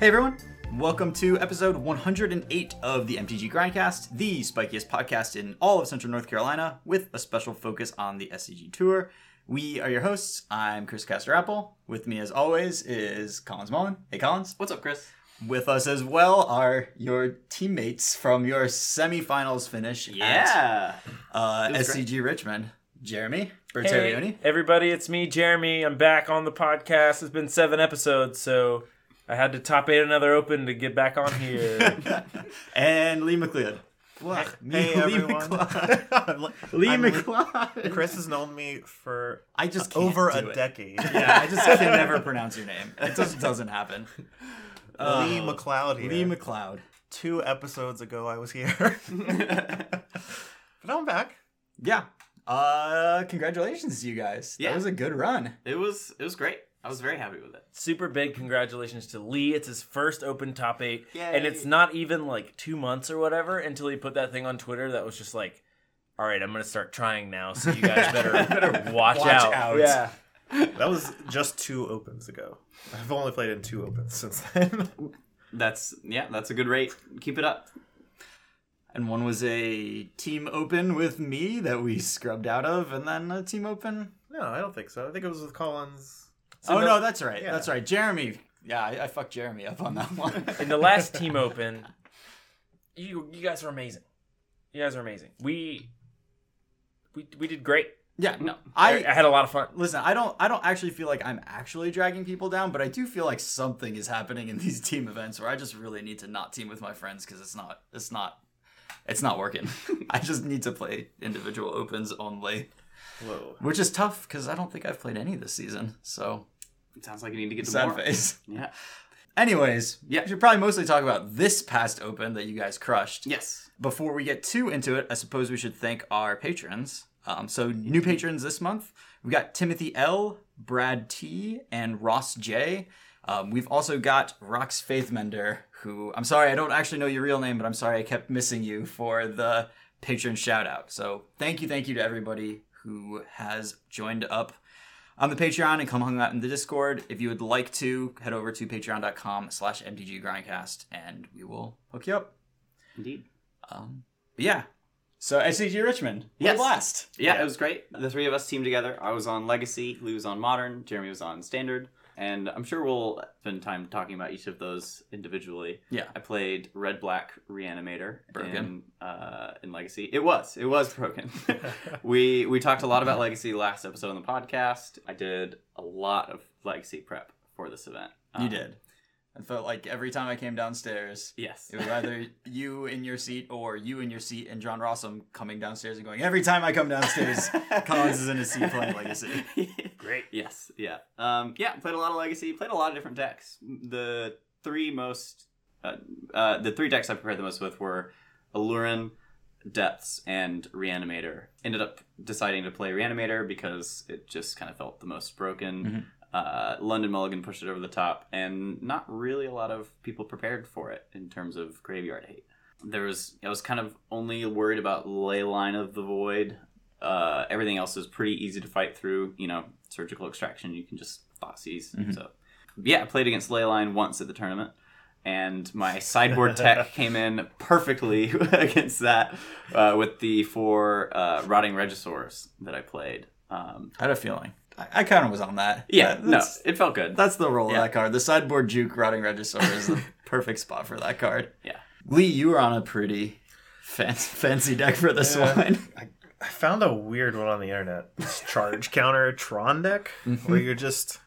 Hey everyone, welcome to episode 108 of the MTG Grindcast, the spikiest podcast in all of Central North Carolina, with a special focus on the SCG Tour. We are your hosts. I'm Chris Caster Apple. With me, as always, is Collins Mullen. Hey, Collins. What's up, Chris? With us as well are your teammates from your semifinals finish at Yeah. uh, It was SCG Richmond. Jeremy Hey, everybody, it's me, Jeremy. I'm back on the podcast. It's been seven episodes, so I had to top eight another open to get back on here. and Lee McLeod. Hey Lee everyone. McLeod. Lee I'm Lee- McLeod. Chris has known me for I just can't over a it. decade. Yeah, I just can never pronounce your name. It just doesn't happen. Lee McLeod here. Lee McLeod. Two episodes ago, I was here, but I'm back. Yeah. Uh, congratulations to you guys. That Yeah. was a good run. It was it was great. I was very happy with it. Super big congratulations to Lee. It's his first open top eight. Yay. And it's not even like two months or whatever until he put that thing on Twitter that was just like, all right, I'm going to start trying now, so you guys better, better watch, Watch out. out. Yeah. That was just two opens ago. I've only played in two opens since then. That's yeah, that's a good rate. Keep it up. And one was a team open with me that we scrubbed out of, and then a team open. no, I don't think so. I think it was with Collins. Oh the- no, that's right. yeah. That's right. Jeremy. Yeah, I, I fucked Jeremy up on that one. In the last team open, you you guys are amazing. You guys are amazing. We we we did great. yeah, no, I, I I had a lot of fun. listen. I don't. I don't actually feel like I'm actually dragging people down, but I do feel like something is happening in these team events where I just really need to not team with my friends because it's not. It's not. It's not working. I just need to play individual opens only, Whoa. which is tough because I don't think I've played any this season. So It sounds like you need to get to sad more. face. Yeah. Anyways, Yeah. we should probably mostly talk about this past open that you guys crushed. Yes. Before we get too into it, I suppose we should thank our patrons. Um, so new patrons this month, we've got Timothy L, Brad T, and Ross J. Um, we've also got Rox Faithmender, who I'm sorry I don't actually know your real name, but I'm sorry I kept missing you for the patron shout out. So thank you, thank you to everybody who has joined up on the Patreon and come hung out in the Discord. If you would like to, head over to patreon.com slash mtggrindcast and we will hook you up. Indeed. Um, but yeah. So SCG Richmond. Yes. Yes. Last. Yeah, it was great. The three of us teamed together. I was on Legacy, Lou was on Modern, Jeremy was on Standard, and I'm sure we'll spend time talking about each of those individually. Yeah. I played Red Black Reanimator Broken. in uh, in Legacy. It was it was broken. we we talked a lot about Legacy last episode on the podcast. I did a lot of Legacy prep for this event. You Um, did. I felt like every time I came downstairs, Yes. it was either you in your seat or you in your seat and John Rossum coming downstairs and going, every time I come downstairs, Collins is in his seat playing Legacy. Great. Yes. Yeah. Um, yeah. Played a lot of Legacy. Played a lot of different decks. The three most, uh, uh, the three decks I prepared the most with were Aluren, Depths, and Reanimator. Ended up deciding to play Reanimator because it just kind of felt the most broken. Uh, London Mulligan pushed it over the top, and not really a lot of people prepared for it in terms of graveyard hate. There was I was kind of only worried about Leyline of the Void. Uh, everything else is pretty easy to fight through. You know, surgical extraction, you can just Thoughtseize. So, yeah, I played against Leyline once at the tournament, and my sideboard tech came in perfectly against that uh, with the four uh, Rotting Regisaurs that I played. Um, I had a feeling. I, I kind of was on that. yeah, That- no, it felt good. That's the role Yeah. of that card. The sideboard juke rotting regisaur is the perfect spot for that card. Yeah. Lee, you were on a pretty fancy, fancy deck for this Yeah. one. I, I found a weird one on the internet. This charge counter Tron deck, where mm-hmm. you're just,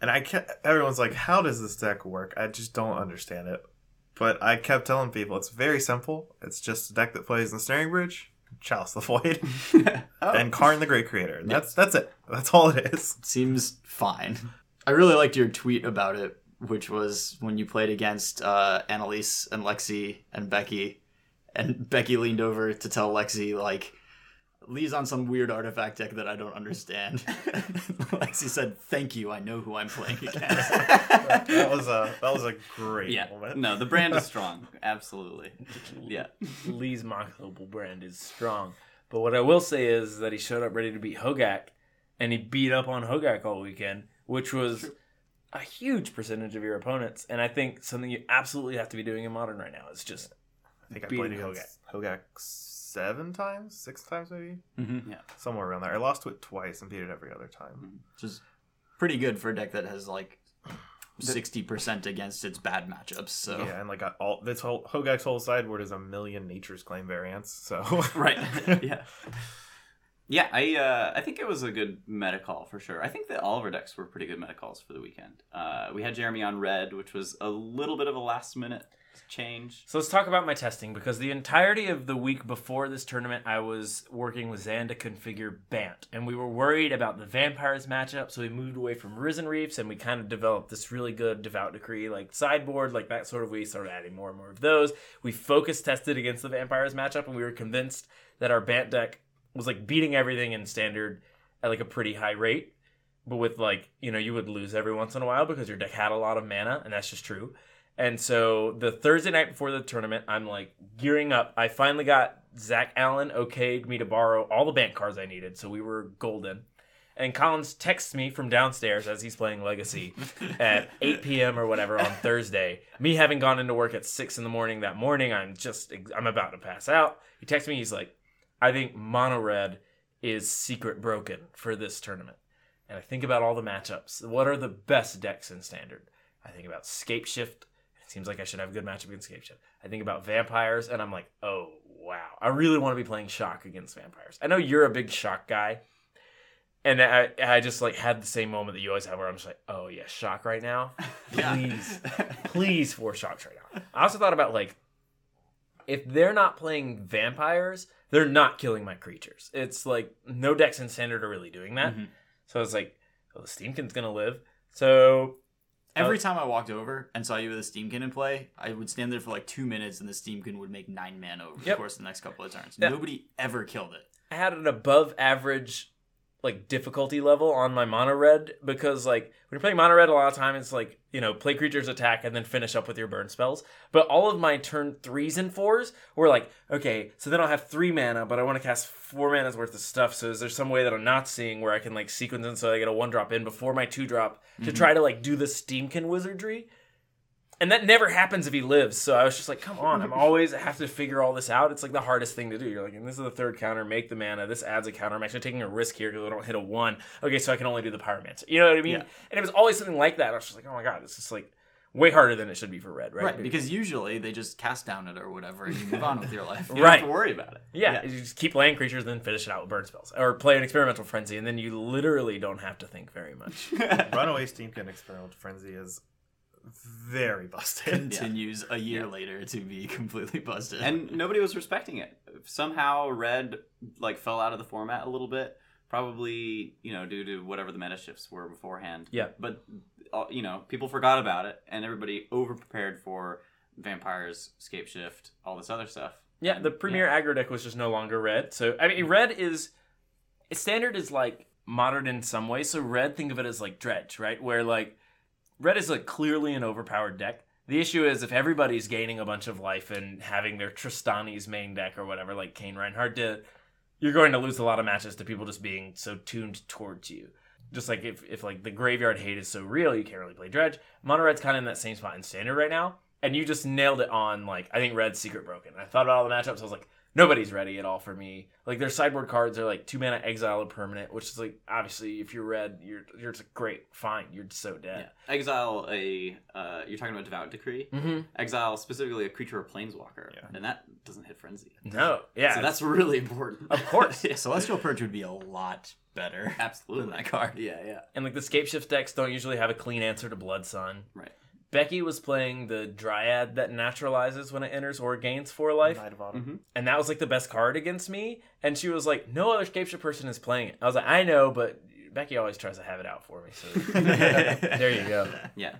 and I kept, everyone's like, "How does this deck work?" I just don't understand it. But I kept telling people it's very simple. It's just a deck that plays in the Snaring Bridge, Chalice the Void, Oh. and Karn the Great Creator. That's that's it. That's all it is. seems fine. I really liked your tweet about it, which was when you played against uh, Annalise and Lexi and Becky, and Becky leaned over to tell Lexi like, "Lee's on some weird artifact deck that I don't understand." Lexi said, "Thank you, I know who I'm playing against." That was a that was a great yeah, moment. no, the brand is strong. Absolutely. Yeah. Lee's mock global brand is strong. But what I will say is that he showed up ready to beat Hogak, and he beat up on Hogak all weekend, which was a huge percentage of your opponents. And I think something you absolutely have to be doing in modern right now is just I think I Beating played against Hogak seven times, six times maybe, Mm-hmm. Yeah. somewhere around there. I lost to it twice and beat it every other time. Which is pretty good for a deck that has like sixty percent against its bad matchups. So Yeah, and like all this whole Hogak's whole sideboard is a million Nature's Claim variants. So right yeah yeah i uh i think it was a good meta call for sure i think that all of our decks were pretty good meta calls for the weekend uh we had jeremy on red which was a little bit of a last minute change So let's talk about my testing because the entirety of the week before this tournament, I was working with Zan to configure Bant, and we were worried about the vampires matchup, so we moved away from Risen Reefs and we kind of developed this really good Devout Decree like sideboard, like that sort of. We started adding more and more of those. We focus tested against the vampires matchup, and we were convinced that our Bant deck was like beating everything in standard at like a pretty high rate. But with like, you know, you would lose every once in a while because your deck had a lot of mana, and that's just true. And so the Thursday night before the tournament, I'm like gearing up. I finally got Zach Allen okayed me to borrow all the Bant cards I needed, so we were golden. And Collins texts me from downstairs as he's playing Legacy at 8 p.m. or whatever on Thursday. Me having gone into work at six in the morning that morning, I'm just I'm about to pass out. He texts me. He's like, "I think Mono Red is secret broken for this tournament." And I think about all the matchups. What are the best decks in Standard? I think about Scape Shift. It seems like I should have a good matchup against Scape Shift. I think about Vampires, and I'm like, oh wow, I really want to be playing Shock against Vampires. I know you're a big Shock guy, and I I just like had the same moment that you always have, where I'm just like, oh yeah, Shock right now, please, please four Shocks right now. I also thought about like, if they're not playing Vampires, they're not killing my creatures. It's like no decks in Standard are really doing that. Mhm. So it's like, oh, the Steamkin's gonna live. So Every oh. time I walked over and saw you with a Steamkin in play, I would stand there for like two minutes and the Steamkin would make nine mana over the course of the next couple of turns. Yeah. Nobody ever killed it. I had an above average like difficulty level on my mono red because like when you're playing mono red a lot of time it's like you know play creatures attack and then finish up with your burn spells. But all of my turn threes and fours were like okay so then i'll have three mana but i want to cast four mana's worth of stuff so is there some way that i'm not seeing where i can like sequence in so i get a one drop in before my two drop to mm-hmm. try to like do the steamkin wizardry and that never happens if he lives. So I was just like, come on, I'm always I have to figure all this out. It's like the hardest thing to do. You're like, and this is the third counter, make the mana. This adds a counter. I'm actually taking a risk here because I don't hit a one. Okay, so I can only do the pyromancer. You know what I mean? Yeah. And it was always something like that. I was just like, oh my god, this is like way harder than it should be for red, right? Right, because usually they just cast down it or whatever and you move on with your life. You don't have to worry about it. yeah, you just keep playing creatures and then finish it out with burn spells, or play an experimental frenzy, and then you literally don't have to think very much. Runaway Steamkin Experimental Frenzy is very busted. Continues a year later to be completely busted. and nobody was respecting it. Somehow, red like fell out of the format a little bit, probably you know due to whatever the meta shifts were beforehand. Yeah. but uh, you know people forgot about it, and everybody over prepared for vampires, scape shift, all this other stuff. Yeah, the premier aggro deck was just no longer red. So I mean, red is standard is like modern in some way. So red, think of it as like dredge, right? Where like red is like clearly an overpowered deck. The issue is if everybody's gaining a bunch of life and having their Trostani's main deck or whatever, like Kane Reinhardt did, you're going to lose a lot of matches to people just being so tuned towards you. Just like if, if like the graveyard hate is so real, you can't really play dredge. Mono kind of in that same spot in standard right now, and you just nailed it on like I think red's secret broken. I thought about all the matchups, I was like, nobody's ready at all for me. Like their sideboard cards are like two mana exile a permanent, which is like obviously if you're red, you're you're just great, fine, you're so dead. Yeah. Exile a. Uh, you're talking about devout decree. Mm-hmm. Exile specifically a creature or planeswalker, Yeah. and that doesn't hit frenzy. No, yeah, so that's really important. Of course. yeah, Celestial Purge would be a lot better absolutely than that card. Yeah, yeah, and like the scape shift decks don't usually have a clean answer to Blood Sun. right. Becky was playing the Dryad that naturalizes when it enters or gains four life. Knight of Autumn. Mm-hmm. and that was like the best card against me. And she was like, "No other Scape Shift person is playing it." I was like, "I know, but Becky always tries to have it out for me." So there you go. Yeah,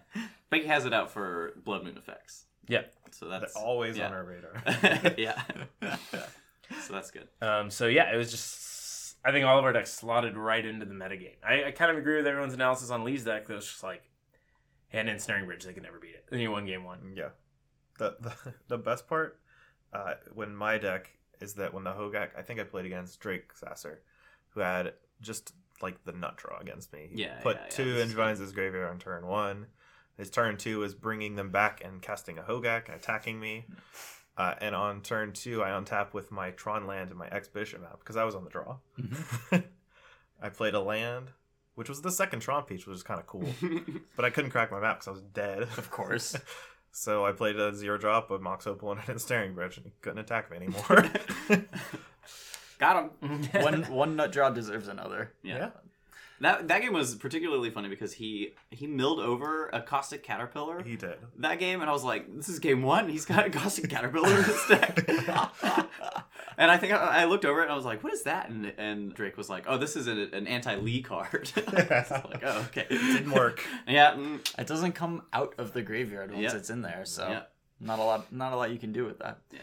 Becky has it out for blood moon effects. Yeah. So They're that's always yeah. on our radar. yeah. so that's good. Um, so yeah, it was just. I think all of our decks slotted right into the metagame. I, I kind of agree with everyone's analysis on Lee's deck. That was just like, hand in snaring bridge, they could never beat it. Then you won game one. Yeah. The, the the best part uh, when my deck is that when the Hogak, I think I played against Drake Sasser, who had just like the nut draw against me. He Yeah, put yeah, yeah, two this is his graveyard on turn one. His turn two is bringing them back and casting a Hogak and attacking me. Uh, and on turn two, I untap with my Tron land and my Expedition Map because I was on the draw. Mm-hmm. I played a land, which was the second Tron piece, which was kind of cool. but I couldn't crack my map because I was dead. Of course. So I played a zero drop with Mox Opal and Ensnaring Bridge, and he couldn't attack me anymore. Got him. one one nut draw deserves another. Yeah. That that game was particularly funny because he he milled over a caustic caterpillar he did. that game, and I was like, "This is game one. He's got a caustic caterpillar in his deck." and I think I, I looked over it and I was like, "What is that?" And and Drake was like, "Oh, this is an, an anti Lee card." I like, "Oh, okay." It didn't work. Yeah. mm, It doesn't come out of the graveyard once Yeah. it's in there, so Yeah. not a lot not a lot you can do with that. Yeah.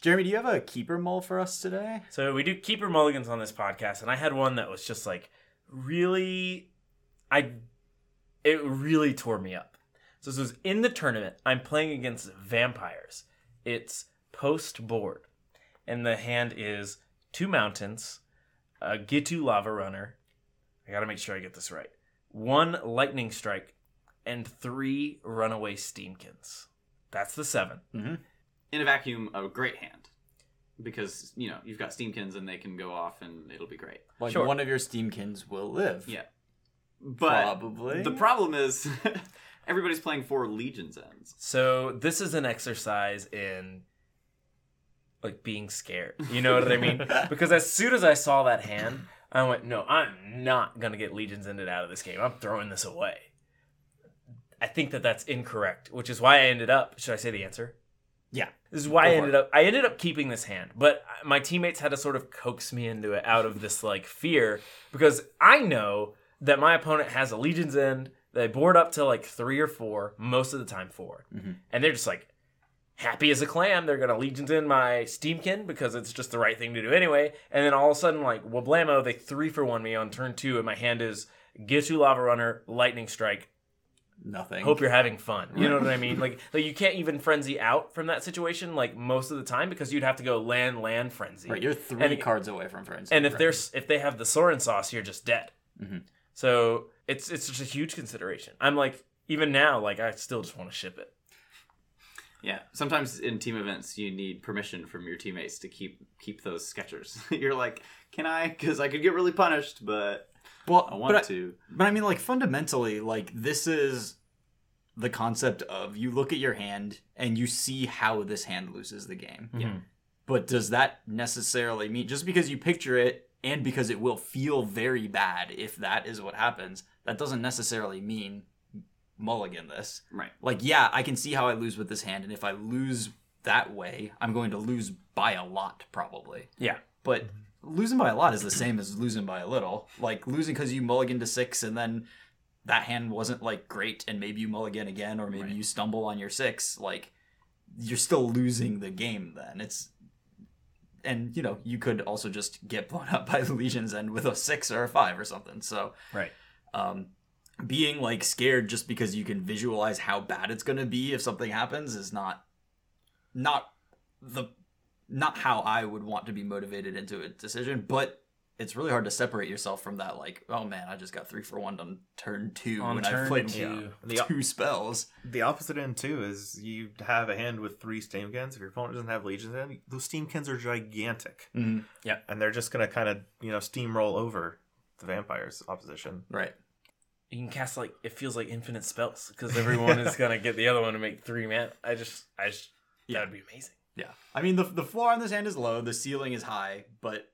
Jeremy, do you have a keeper mull for us today? So we do keeper mulligans on this podcast, and I had one that was just like really, I, it really tore me up. So this was in the tournament. I'm playing against vampires. It's post board, and the hand is two mountains, a Ghitu lava runner. I gotta make sure I get this right. One lightning strike, and three runaway steamkins. That's the seven. Mm-hmm. In a vacuum, a great hand. Because, you know, you've got Steamkins and they can go off and it'll be great. Like Sure. one of your steamkins will live. Yeah. But Probably. the problem is everybody's playing for Legion's ends. So this is an exercise in like being scared. You know what I mean? because as soon as I saw that hand, I went, "No, I'm not gonna get Legions ended out of this game. I'm throwing this away." I think that that's incorrect, which is why I ended up. Should I say the answer? Yeah. This is why Go I ended up. I ended up keeping this hand, but my teammates had to sort of coax me into it out of this like fear because I know that my opponent has a Legion's End. They board up to like three or four, most of the time 4 mm-hmm. and they're just like happy as a clam. They're gonna Legion's in my Steamkin because it's just the right thing to do anyway. And then all of a sudden, like Wablamo, they three for one me on turn two, and my hand is Ghitu Lava Runner, Lightning Strike, Nothing. hope you're having fun. You know what I mean? Like, like you can't even frenzy out from that situation like most of the time because you'd have to go land land frenzy. Right, you're three And- cards away from frenzy. and if right. there's if they have the Sorin sauce, you're just dead. Mm-hmm. So it's it's just a huge consideration. I'm like even now, like I still just want to ship it. Yeah. Sometimes in team events you need permission from your teammates to keep keep those sketchers. You're like, can I? Because I could get really punished, but well, I want but to. But I mean, like fundamentally, like this is the concept of you look at your hand and you see how this hand loses the game. Mm-hmm. Yeah. But does that necessarily mean just because you picture it and because it will feel very bad if that is what happens, that doesn't necessarily mean mulligan this. Right. Like, yeah, I can see how I lose with this hand, and if I lose that way, I'm going to lose by a lot probably. Yeah. But mm-hmm. Losing by a lot is the same as losing by a little. Like losing because you mulligan to six and then that hand wasn't like great and maybe you mulligan again or maybe Right. you stumble on your six. Like you're still losing the game then. It's and you know you could also just get blown up by the legions and with a six or a five or something. So Right. um, being like scared just because you can visualize how bad it's going to be if something happens is not not the not how I would want to be motivated into a decision, but it's really hard to separate yourself from that. Like, oh man, I just got three for one on turn two On when turn I've played two. The- two spells. The opposite end too is you have a hand with three Steamkins. If your opponent doesn't have Legion's End, those Steamkins are gigantic, Mhm. and they're just gonna kind of you know steamroll over the vampires' opposition. Right. You can cast like it feels like infinite spells because everyone is gonna get the other one to make three man. I just I just Yeah. that would be amazing. Yeah. I mean, the the floor on this hand is low, the ceiling is high, but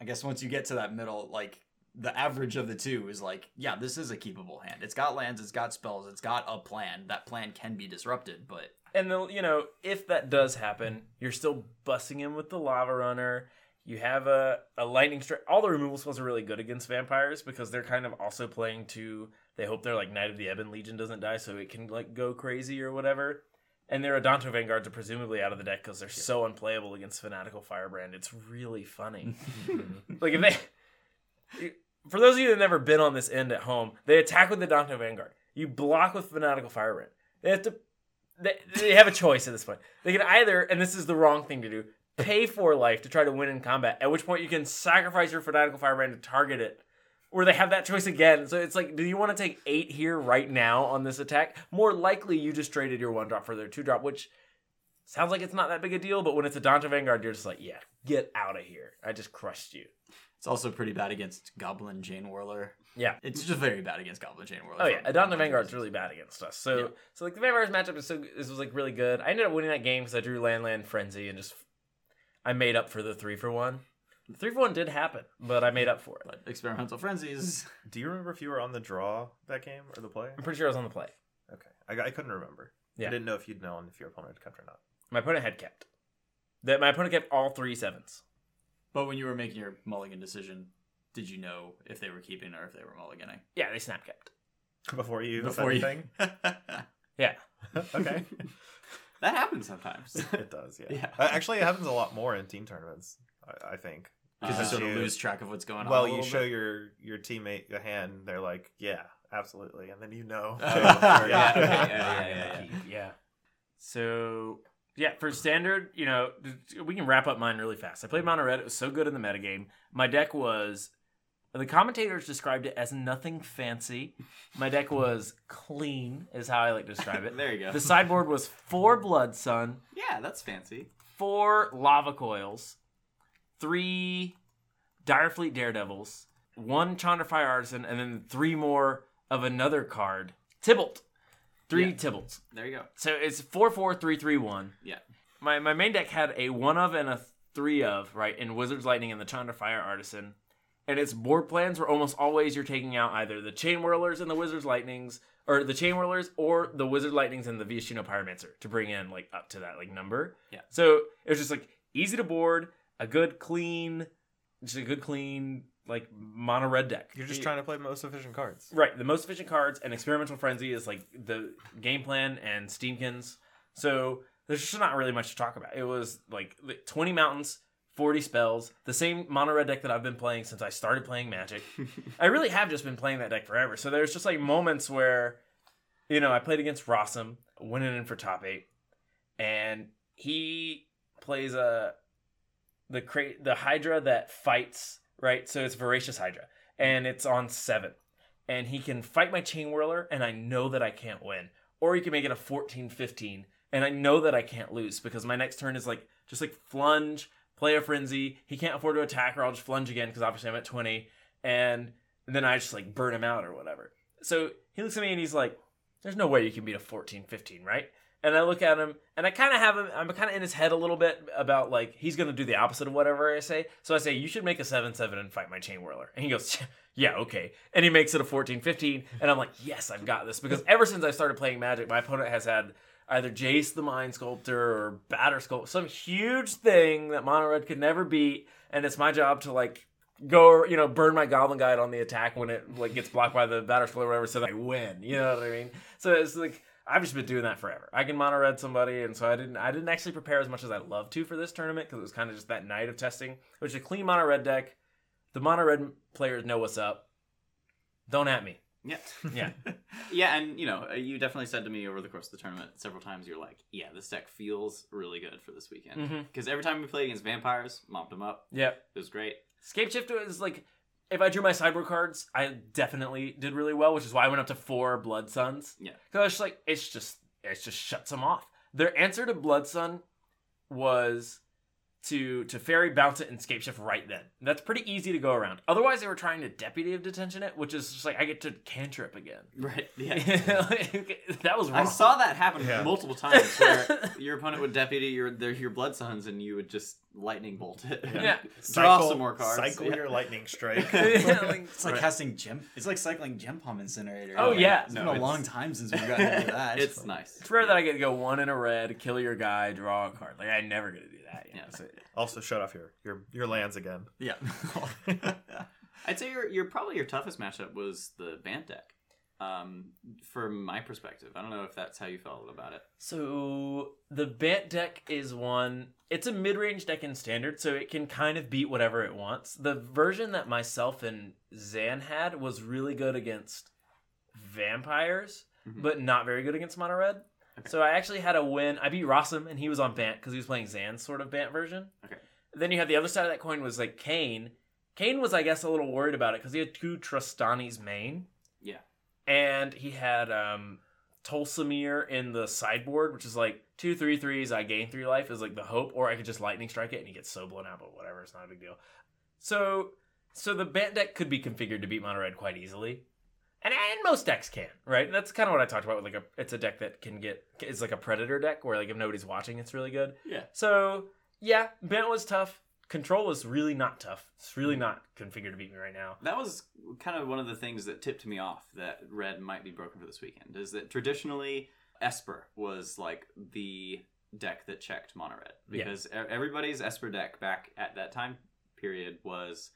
I guess once you get to that middle, like the average of the two is like, yeah, this is a keepable hand. It's got lands, it's got spells, it's got a plan. That plan can be disrupted, but And then you know if that does happen, you're still busting him with the lava runner. You have a, a lightning strike. All the removal spells are really good against vampires because they're kind of also playing to. They hope their like Knight of the Ebon Legion doesn't die, so it can like go crazy or whatever. And their Adanto Vanguards are presumably out of the deck because they're so unplayable against Fanatical Firebrand. It's really funny. like if they, for those of you that have never been on this end at home, they attack with the Adanto Vanguard. You block with Fanatical Firebrand. They have to. They, they have a choice at this point. They can either, and this is the wrong thing to do, pay for life to try to win in combat. At which point you can sacrifice your Fanatical Firebrand to target it where they have that choice again. So it's like, do you want to take eight here right now on this attack? More likely, you just traded your one drop for their two drop, which sounds like it's not that big a deal. But when it's Adanto Vanguard, you're just like, yeah, get out of here. I just crushed you. It's also pretty bad against Goblin Chainwhirler. Yeah. It's just very bad against Goblin Chainwhirler. Oh yeah, Adanto Vanguard's really bad against us. So Yeah. so like the Vampires matchup is so this was like really good. I ended up winning that game because I drew Land Land Frenzy and just I made up for the three for one. The three for one did happen, but I made up for it. But experimental frenzies. Do you remember if you were on the draw that game or the play? I'm pretty sure I was on the play. Okay, I, I couldn't remember. Yeah. I didn't know if you'd known if your opponent had kept or not. My opponent had kept. That my opponent kept all three sevens. But when you were making your mulligan decision, did you know if they were keeping or if they were mulliganing? Yeah, they snap kept. Before you Before you. anything? Yeah. okay. That happens sometimes. it does, yeah. Yeah. Uh, actually, it happens a lot more in team tournaments, I, I think. Because Uh, you sort of lose track of what's going on. well, you show bit. your your teammate a hand, they're like, yeah, absolutely. And then you know. Yeah, yeah, okay, Yeah, yeah, yeah, yeah. yeah. So yeah, for standard, you know, we can wrap up mine really fast. I played Mono Red. It was so good in the metagame. My deck was. The commentators described it as nothing fancy. My deck was clean, is how I like to describe it. there you go. The sideboard was four Blood Sun, yeah, that's fancy. four Lava Coils, three Direfleet Daredevils, one Chandra Fire Artisan, and then three more of another card. Tibalt. Three Yeah. Tibalts. There you go. So it's four four three three one. Yeah. My my main deck had a one of and a three of right in Wizard's Lightning and the Chandra Fire Artisan, and its board plans were almost always you're taking out either the Chain Whirlers and the Wizard's Lightnings, or the Chain Whirlers, or the Wizard Lightnings and the Viashino Pyromancer to bring in like up to that like number. Yeah. So it was just like easy to board, a good clean, just a good clean like mono red deck. You're just trying to play most efficient cards. Right, the most efficient cards and experimental frenzy is like the game plan and Steamkins. So there's just not really much to talk about. It was like 20 mountains, 40 spells, the same mono red deck that I've been playing since I started playing Magic. I really have just been playing that deck forever. So there's just like moments where, you know, I played against Rossum, winning in for top eight, and he plays a the cra- the Hydra that fights right. So it's Voracious Hydra, and it's on seven, and he can fight my Chain Whirler, and I know that I can't win, or he can make it a 14-15, and I know that I can't lose because my next turn is like just like flunge, play a frenzy. He can't afford to attack, or I'll just flunge again because obviously I'm at twenty, and then I just like burn him out or whatever. So he looks at me and he's like, "There's no way you can beat a 14-15, right?" And I look at him, and I kind of have him. I'm kind of in his head a little bit about like he's gonna do the opposite of whatever I say. So I say you should make a seven seven and fight my chain whirler, and he goes, "Yeah, okay." And he makes it a 14-15, and I'm like, "Yes, I've got this." Because ever since I started playing Magic, my opponent has had either Jace the Mind Sculptor or Batterskull, some huge thing that Mono Red could never beat, and it's my job to like go, you know, burn my Goblin Guide on the attack when it like gets blocked by the Batter Sculptor or whatever, so that I win. You know what I mean? So it's like. I've just been doing that forever. I can mono red somebody, and so I didn't. I didn't actually prepare as much as I'd love to for this tournament because it was kind of just that night of testing. Which is a clean mono red deck. The mono red players know what's up. Don't at me. Yeah. Yeah. yeah, and you know, uh, you definitely said to me over the course of the tournament several times, you're like, yeah, this deck feels really good for this weekend. Because every time we played against vampires, mopped them up. Yep. It was great. Scape Shift is like if I drew my sideboard cards, I definitely did really well, which is why I went up to four Blood Suns. Yeah. Because it's like it's just it just shuts them off. Their answer to Blood Sun was to to fairy bounce it and scape shift right then. That's pretty easy to go around. Otherwise, they were trying to deputy of detention it, which is just like I get to cantrip again. Right. Yeah. Like, that was wrong. I saw that happen Yeah. multiple times where your opponent would deputy your their, your blood suns and you would just lightning bolt it. Yeah. Draw some more cards. Cycle Yeah. your lightning strike. Yeah, like- It's like Right. casting gem. It's like cycling Gempalm Incinerator. Oh, yeah. It's No, been a it's- long time since we've gotten into that. It's nice. It's rare that I get to go one in a red, kill your guy, draw a card. Like I never get to do that. You know? Yeah. So- also, shut off your your your lands again. Yeah. I'd say your your probably your toughest matchup was the Bant deck. Um, from my perspective, I don't know if that's how you felt about it. So the Bant deck is one. It's a mid-range deck in standard, so it can kind of beat whatever it wants. The version that myself and Zan had was really good against vampires, Mhm. but not very good against mono red. Okay. So I actually had a win. I beat Rossum, and he was on Bant because he was playing Zan's sort of Bant version. Okay. Then you have the other side of that coin was like Kane. Kane was, I guess, a little worried about it because he had two Trostani's main. And he had um Tolsimir in the sideboard, which is like two three threes. I gain three life is like the hope, or I could just lightning strike it and he gets so blown out, but whatever, it's not a big deal. So so the Bant deck could be configured to beat mono red quite easily. And, and most decks can, right? And That's kind of what I talked about with like a it's a deck that can get it's like a predator deck where like if nobody's watching it's really good. Yeah. So yeah, Bant was tough. Control was really not tough. It's really not configured to beat me right now. That was kind of one of the things that tipped me off that red might be broken for this weekend. Is that traditionally Esper was like the deck that checked mono red because e- everybody's Esper deck back at that time period was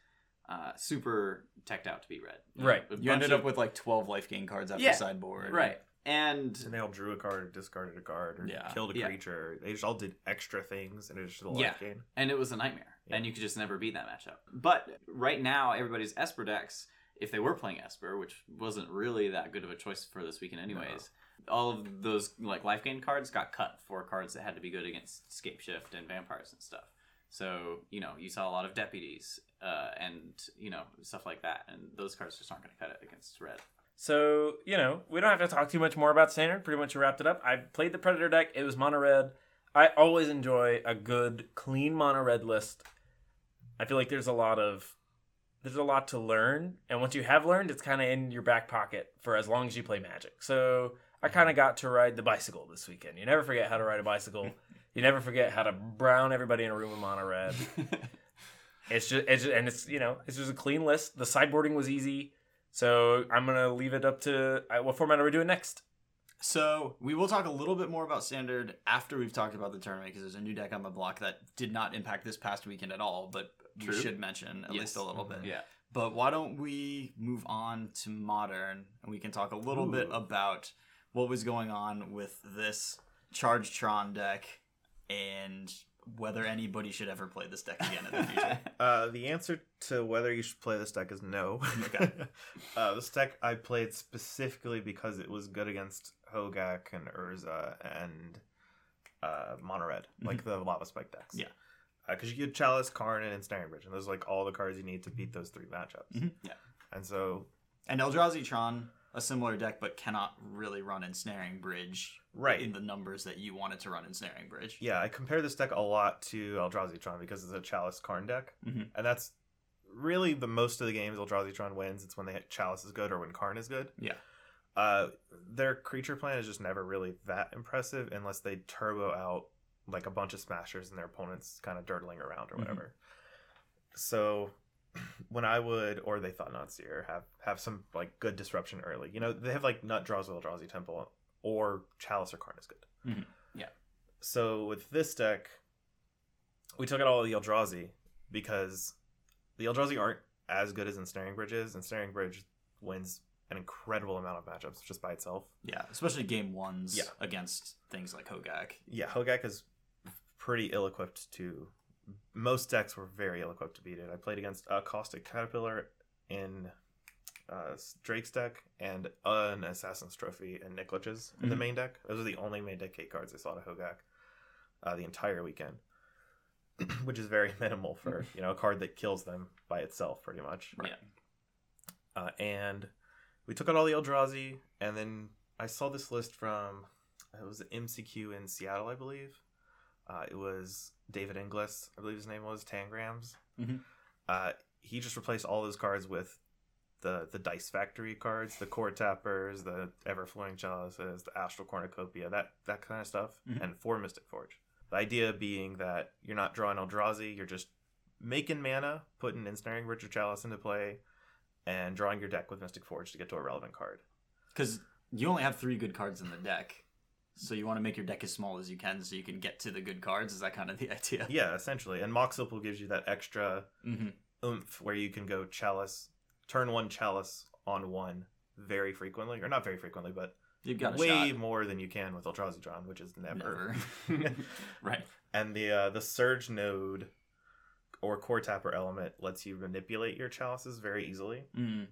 uh, super teched out to be red. Right. You ended of- up with like 12 life gain cards after Yeah, sideboard. right, and And they all drew a card or discarded a card or Yeah. killed a Yeah. creature. They just all did extra things and it was just a life Yeah. gain. and it was a nightmare, Yeah. and you could just never beat that matchup. But right now, everybody's Esper decks, if they were playing Esper, which wasn't really that good of a choice for this weekend, anyways, all of those like life gain cards got cut for cards that had to be good against Scape Shift and vampires and stuff. So you know, you saw a lot of deputies uh, and you know stuff like that, and those cards just aren't going to cut it against red. So, you know, we don't have to talk too much more about standard. Pretty much wrapped it up. I played the Predator deck. It was mono red. I always enjoy a good, clean mono red list. I feel like there's a lot of there's a lot to learn, and once you have learned, it's kind of in your back pocket for as long as you play Magic. So I kind of mm-hmm. got to ride the bicycle this weekend. You never forget how to ride a bicycle. You never forget how to brown everybody in a room with mono red. It's just, it's just, and it's you know, it's just a clean list. The sideboarding was easy, so I'm gonna leave it up to uh, what format are we doing next? So we will talk a little bit more about standard after we've talked about the tournament because there's a new deck on the block that did not impact this past weekend at all, but we should mention at Yes. least a little bit. yeah. But why don't we move on to modern and we can talk a little bit about what was going on with this Charge Tron deck and whether anybody should ever play this deck again in the future. Uh, the answer to whether you should play this deck is no. Okay. uh, this deck I played specifically because it was good against Hogak and Urza and uh, Mono Red, like the Lava Spike decks. Yeah. Because you get Chalice, Karn, and Snaring Bridge, and those are like all the cards you need to beat those three matchups. Mhm. Yeah. And so, and Eldrazi Tron, a similar deck, but cannot really run Ensnaring Bridge right. in the numbers that you wanted to run Ensnaring Bridge. yeah, I compare this deck a lot to Eldrazi Tron because it's a Chalice Karn deck. Mhm. And that's really the most of the games Eldrazi Tron wins. It's when they Chalice is good or when Karn is good. Yeah. Uh, their creature plan is just never really that impressive unless they turbo out like a bunch of smashers and their opponents kind of dirtling around or Mhm. whatever. So when I would, or they thought Nutseer, have have some like good disruption early. You know, they have like Nut draws with Eldrazi Temple or Chalice or Karn is good. Mhm. Yeah. So with this deck, we took out all the Eldrazi because the Eldrazi aren't as good as Ensnaring Bridge is. Ensnaring Bridge wins an incredible amount of matchups just by itself. Yeah, especially game ones Yeah. against things like Hogak. Yeah, Hogak is pretty ill equipped to. Most decks were very ill equipped to beat it. I played against a Caustic Caterpillar in uh, Drake's deck and an Assassin's Trophy and Nicklich's in the Mhm. main deck. Those are the only main deck K cards I saw to Hogak uh, the entire weekend, which is very minimal for you know a card that kills them by itself, pretty much. Right. Uh, and we took out all the Eldrazi, and then I saw this list from it was MCQ in Seattle, I believe. Uh, it was David Inglis, I believe his name was Tangrams. Mhm. Uh, he just replaced all those cards with the the Dice Factory cards, the Core Tappers, the Everflowing Chalices, the Astral Cornucopia, that that kind of stuff, Mhm. and four Mystic Forge. The idea being that you're not drawing Eldrazi, you're just making mana, putting Ensnaring Richard Chalice into play, and drawing your deck with Mystic Forge to get to a relevant card. Because you only have three good cards in the deck. So you want to make your deck as small as you can so you can get to the good cards. Is that kind of the idea? Yeah, essentially. And Mox Opal gives you that extra Mm-hmm. oomph where you can go Chalice, turn one Chalice on one very frequently, or not very frequently, but You've got way shot. more than you can with Eldrazi Tron, which is never. Never. right. and the uh, the Surge node or Core Tapper element lets you manipulate your chalices very easily, mm.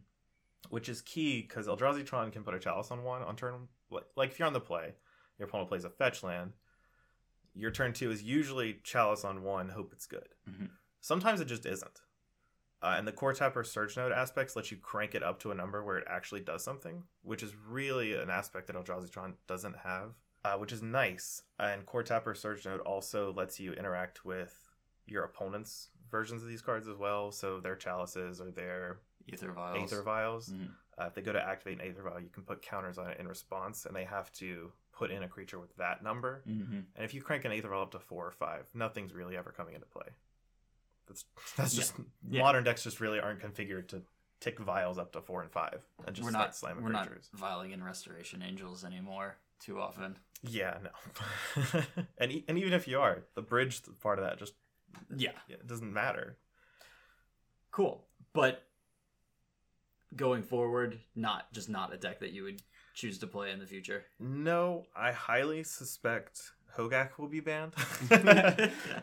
which is key because Eldrazi Tron can put a chalice on one on turn. Like if you're on the play, your opponent plays a fetch land. Your turn two is usually chalice on one. Hope it's good. Mhm. Sometimes it just isn't. Uh, and the core tapper surge node aspects let you crank it up to a number where it actually does something, which is really an aspect that Eldrazi Tron doesn't have, uh, which is nice. And core tapper surge node also lets you interact with your opponent's versions of these cards as well. So their chalices or their Ether vials. Aether Vials. Mhm. Uh, if they go to activate an Aether Vial, you can put counters on it in response, and they have to put in a creature with that number. Mm-hmm. And if you crank an Aether Vial up to four or five, nothing's really ever coming into play. That's that's just Yeah. modern decks just really aren't configured to tick vials up to four and five and just We're not slamming we're not creatures. vialing in Restoration Angels anymore too often. Yeah, no. and e- and even if you are, the bridge part of that just Yeah. yeah, it doesn't matter. Cool. But going forward, not just not a deck that you would choose to play in the future. No, I highly suspect Hogak will be banned.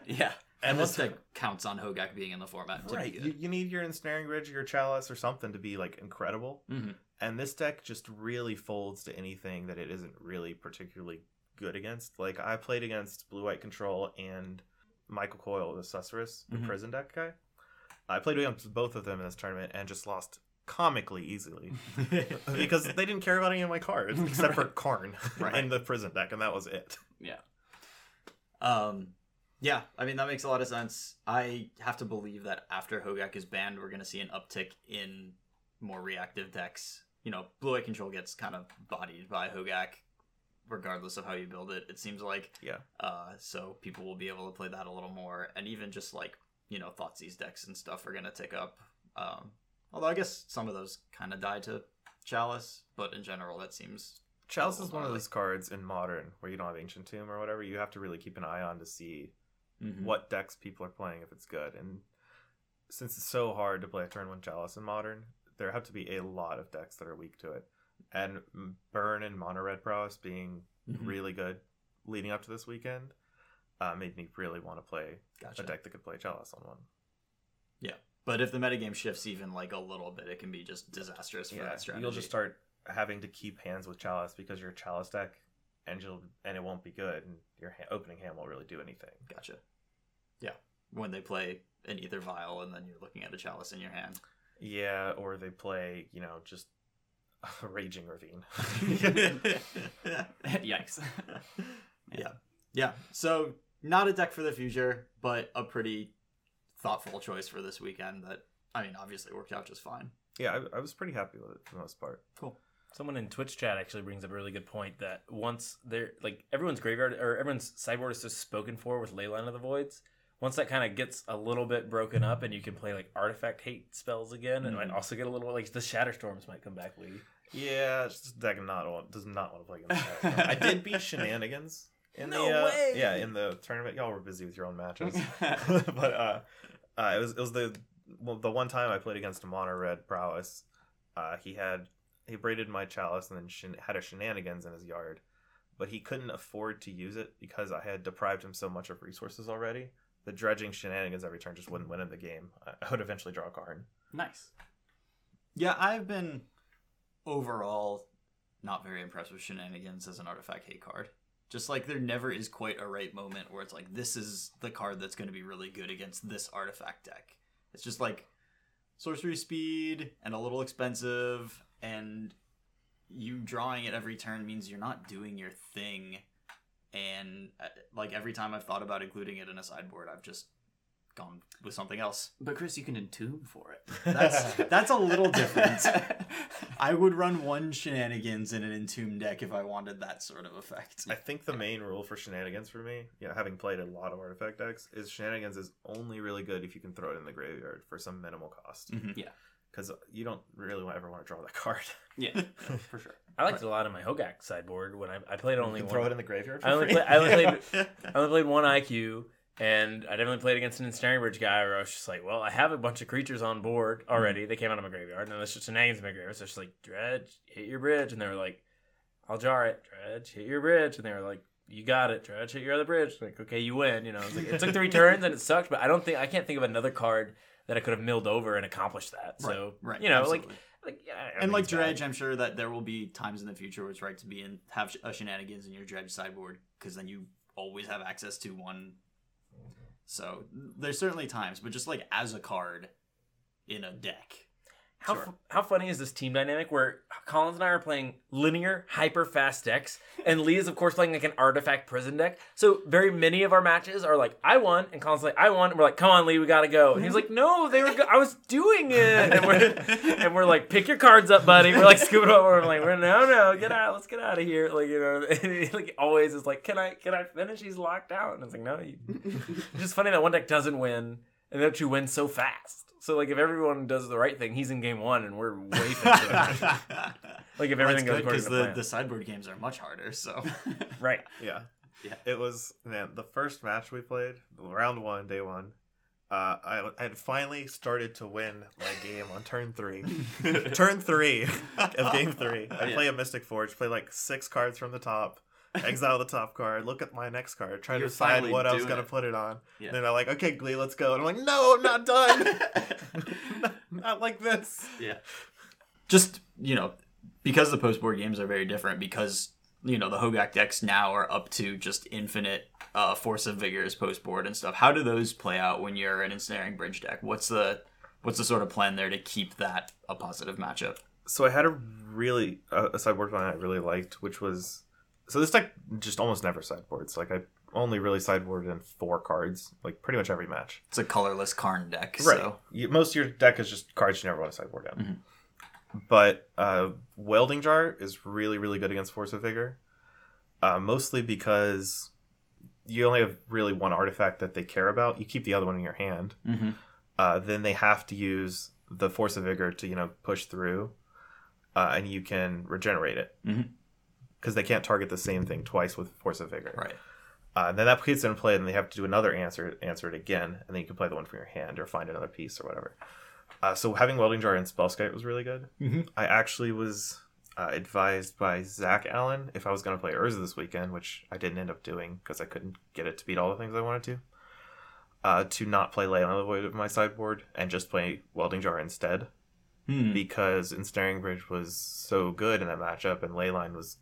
Yeah. And And this what's- deck counts on Hogak being in the format to right. be You, good. you need your ensnaring bridge, your chalice, or something to be like incredible. Mhm. And this deck just really folds to anything that it isn't really particularly good against. Like I played against Blue White Control and Michael Coyle, the Susurrus, the Mhm. prison deck guy. I played against both of them in this tournament and just lost comically easily because they didn't care about any of my cards except for Karn Right. and the prison deck, and that was it. Yeah. Um, yeah, I mean that makes a lot of sense. I have to believe that after Hogak is banned, we're going to see an uptick in more reactive decks. You know, Blue Eye Control gets kind of bodied by Hogak, regardless of how you build it. It seems like, Yeah. uh, so people will be able to play that a little more, and even just like you know, Thoughtseize decks and stuff are going to tick up. Um, although I guess some of those kind of die to Chalice, but in general, that seems Chalice is one of those cards in modern where you don't have Ancient Tomb or whatever. You have to really keep an eye on to see Mhm. what decks people are playing if it's good. And since it's so hard to play a turn one Chalice in modern, there have to be a lot of decks that are weak to it. And Burn and Mono Red Prowess being Mhm. really good leading up to this weekend uh, made me really want to play Gotcha. a deck that could play Chalice on one. Yeah, but if the metagame shifts even like a little bit, it can be just disastrous for that strategy. you'll just start having to keep hands with Chalice because you're a Chalice deck, and you'll and it won't be good, and your ha- opening hand won't really do anything. Gotcha. Yeah, when they play an Ether Vial and then you're looking at a Chalice in your hand. Yeah, or they play, you know, just a Raging Ravine. Yikes. yeah, yeah. So not a deck for the future, but a pretty thoughtful choice for this weekend. That I mean, obviously worked out just fine. yeah, I, I was pretty happy with it for the most part. Cool. Someone in Twitch chat actually brings up a really good point that once they're like everyone's graveyard or everyone's sideboard is just spoken for with Leyline of the Voids. Once that kind of gets a little bit broken up and you can play like artifact hate spells again and might mm-hmm. also get a little like the Shatterstorms might come back, Lee. Yeah, it's just deck not want- does not want to play against that. I did beat Shenanigans in No the uh, way! yeah in the tournament. Y'all were busy with your own matches, but uh, uh, it was it was the well, the one time I played against a mono red prowess. Uh, he had he braided my chalice and then shen- had a shenanigans in his yard, but he couldn't afford to use it because I had deprived him so much of resources already. The dredging shenanigans every turn just wouldn't win him the game. I, I would eventually draw a card. nice. Yeah, I've been overall not very impressed with Shenanigans as an artifact hate card. Just like there never is quite a right moment where it's like this is the card that's going to be really good against this artifact deck. It's just like sorcery speed and a little expensive and you drawing it every turn means you're not doing your thing and uh, like every time I've thought about including it in a sideboard I've just gone with something else. But Chris, you can entomb for it. That's that's a little different. I would run one shenanigans in an entomb deck if I wanted that sort of effect. I think the main rule for shenanigans for me, yeah, having played a lot of artifact decks, is shenanigans is only really good if you can throw it in the graveyard for some minimal cost. Mhm. Yeah. Because you don't really ever want to draw that card. Yeah, for sure. I liked it a lot in my Hogak sideboard when I, I played only you can one. throw it in the graveyard. For I only free. play- I only played- I only played one IQ, and I definitely played against an ensnaring bridge guy where I was just like, well, I have a bunch of creatures on board mm-hmm. already. They came out of my graveyard, and then there's just shenanigans in my graveyard. So it's just like, Dredge, hit your bridge. And they were like, I'll jar it. Dredge, hit your bridge. And they were like, you got it. Dredge, hit your other bridge. Like, okay, you win. You know, it's like, it took three turns and it sucked, but I don't think, I can't think of another card that I could have milled over and accomplished that. So, Right, right, you know, absolutely. like, like, yeah, and like it's bad. dredge, I'm sure that there will be times in the future where it's right to be in have a uh, shenanigans in your dredge sideboard because then you always have access to one. So there's certainly times, but just like as a card, in a deck. How, Sure. fu- how funny is this team dynamic where Collins and I are playing linear, hyper fast decks, and Lee is, of course, playing like an artifact prison deck. So, very many of our matches are like, I won, and Collins is like, I won. And we're like, come on, Lee, we gotta go. And he's like, no, they were, go- I was doing it. And we're, and we're like, pick your cards up, buddy. We're like, scooping up. We're like, we're, no, no, get out. Let's get out of here. Like, you know, he, like, always is like, can I, can I finish? He's locked out. And it's like, no, you. It's just funny that one deck doesn't win, and that you win so fast. So like if everyone does the right thing, he's in game one, and we're way faster. like if Well, everything that's goes according because to the, plan. the sideboard games are much harder. So right. Yeah. Yeah. It was man, the first match we played, round one, day one. Uh, I, I had finally started to win my game on turn three. turn three of game three. I play a Mystic Forge, play like six cards from the top, exile the top card, look at my next card, try You're to decide what I was gonna it. put it on. Yeah. Then they're like, okay, Glee, let's go. And I'm like, no, I'm not done. not, not like this. yeah. just you know because the post board games are very different because you know the Hogak decks now are up to just infinite uh, force of vigors post board and stuff. How do those play out when you're an ensnaring bridge deck? What's the what's the sort of plan there to keep that a positive matchup? so I had a really uh, a sideboard one I really liked, which was so this deck just almost never sideboards. Like I only really sideboarded in four cards, like pretty much every match. It's a colorless Karn deck, Right. so You, most of your deck is just cards you never want to sideboard in. Mhm. But uh, Welding Jar is really really good against Force of Vigor, uh, mostly because you only have really one artifact that they care about. You keep the other one in your hand. Mhm. Uh, then they have to use the Force of Vigor to you know push through, uh, and you can regenerate it Mhm. Because they can't target the same thing twice with Force of Vigor. right. Uh, then that puts it in play, and they have to do another answer, answer it again, and then you can play the one from your hand or find another piece or whatever. Uh, so having Welding Jar and Spellskite was really good. Mhm. I actually was uh, advised by Zach Allen if I was going to play Urza this weekend, which I didn't end up doing because I couldn't get it to beat all the things I wanted to, uh, to not play Leyline of the Void of my sideboard and just play Welding Jar instead Hmm. because Ensnaring Bridge was so good in that matchup, and Leyline was.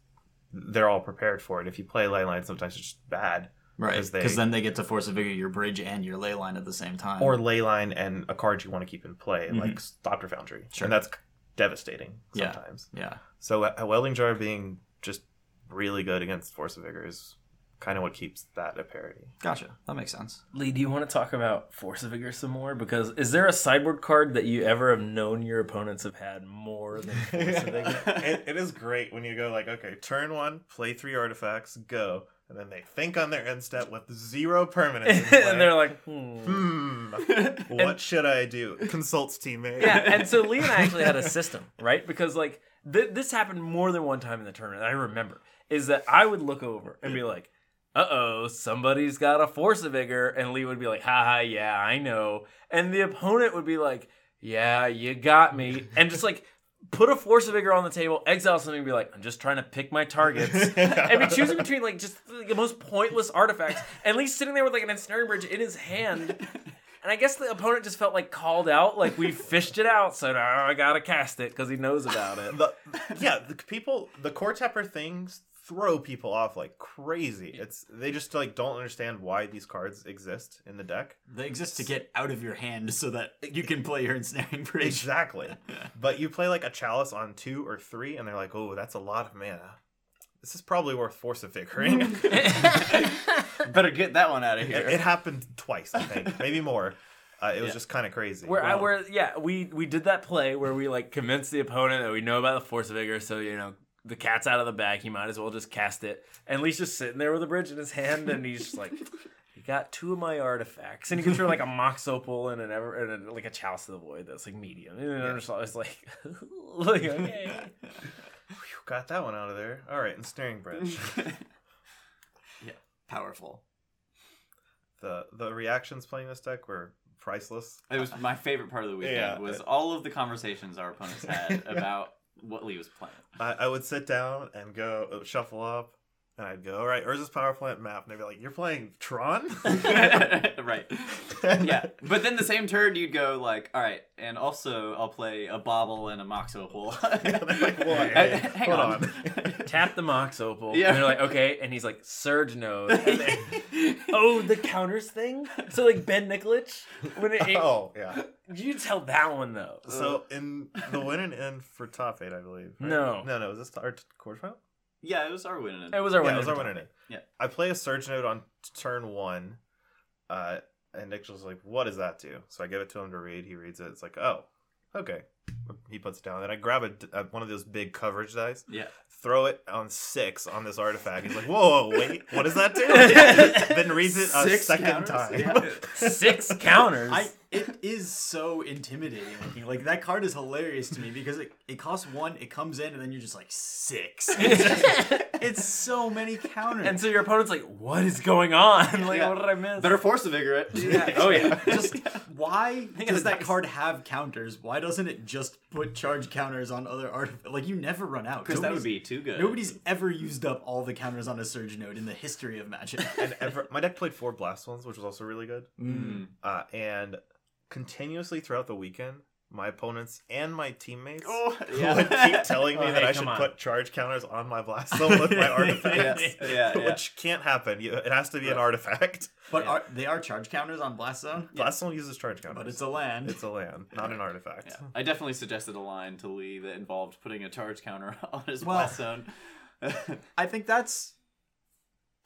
They're all prepared for it. If you play Leyline, sometimes it's just bad. Right. because then they get to force a vigor your bridge and your ley line at the same time. or leyline and a card you want to keep in play, Mhm. like Doctor Foundry, Sure. and that's devastating Yeah. sometimes. yeah, So a Welding Jar being just really good against Force of Vigor is kind of what keeps that a parity. gotcha. That makes sense. Lee, do you want to talk about Force of Vigor some more? Because is there a sideboard card that you ever have known your opponents have had more than Force of Vigor? it, it is great when you go like, okay, turn one, play three artifacts, go, and then they think on their end step with zero permanence, and they're like, hmm. hmm, what should I do? Consults teammate. yeah, and so Lee and I actually had a system, right? Because like th- this happened more than one time in the tournament. I remember is that I would look over and be like, "Uh oh, somebody's got a force of vigor," and Lee would be like, "Ha ha, yeah, I know," and the opponent would be like, "Yeah, you got me," and just like. Put a force of vigor on the table, exile something, and be like, "I'm just trying to pick my targets," and be choosing between like just like, the most pointless artifacts. And Lee's sitting there with like an ensnaring bridge in his hand, and I guess the opponent just felt like called out, like we fished it out, so now I gotta cast it because he knows about it. the, yeah, the people, the core tapper things throw people off like crazy. It's they just like don't understand why these cards exist in the deck. They exist to get out of your hand so that you can play your ensnaring bridge. Exactly. but you play like a chalice on two or three, and they're like, "Oh, that's a lot of mana. This is probably worth force of vigoring." Better get that one out of here. it happened twice, I think, maybe more. Uh, it was Yeah. just kind of crazy. Where I Wow. where yeah, we we did that play where we like convinced the opponent that we know about the force of vigor, so you know the cat's out of the bag, he might as well just cast it. And Lee's just sitting there with a bridge in his hand, and he's just like. You got two of my artifacts, and he gives her like a mox opal and an ever and a, like a chalice of the void that's like medium. And I'm just always like, like okay. Phew, got that one out of there. All right, Ensnaring bridge. Yeah. Powerful. the the reactions playing this deck were priceless. It was my favorite part of the weekend. Yeah. Was all of the conversations our opponents had about what Lee was playing. I, I would sit down and go shuffle up, And I'd go, all right, where's this power plant map? And they'd be like, you're playing Tron? right. Yeah. But then the same turn you'd go like, all right, and also I'll play a bobble and a mox opal. they're like, "Whoa, Hang- hey, hang hold on. on." Tap the Mox Opal. Yeah. And they're like, okay. And he's like, Surge Node. And then- oh, the counters thing? So, like, Ben Nikolic? When it, it- Oh, yeah. You tell that one, though. So in the win and end for top eight, I believe. right? No. No, no, is this our t- quarterfinal? Yeah, it was our winning. It was our yeah, winner. it was our win and. Yeah. I play a surge node on t- turn one, uh, and Nick's just like, "What does that do?" So I give it to him to read. He reads it. It's like, "Oh, okay." He puts it down. Then I grab a, d- uh, one of those big coverage dice, Yeah. throw it on six on this artifact. He's like, "Whoa, whoa, wait, what does that do?" then reads it a Six second counters? time. Yeah. Six counters. I it is so intimidating looking. Like that card is hilarious to me because it, it costs one, it comes in, and then you're just like six. It's, just- it's so many counters. and so your opponent's like, what is going on? Like, Yeah. what did I miss? Better force a vigorate. Yeah. Oh, yeah. just why does that dice. card have counters? Why doesn't it just put charge counters on other artifacts? Like you never run out. Because that would be too good. Nobody's ever used up all the counters on a surge node in the history of Magic. and ever, my deck played four Blast Zones, which was also really good. Mm. Uh, and continuously throughout the weekend, my opponents and my teammates Oh, would keep telling me Oh, that hey, I should on. put charge counters on my blast zone with my artifacts. yeah, yeah, yeah. Which can't happen. You, it has to be an artifact. But Yeah. are, they are charge counters on Blast Zone, Blast zone uses charge counters. but it's a land. It's a land, not an artifact. Yeah. I definitely suggested a line to Lee that involved putting a charge counter on his Well- blast zone. I think that's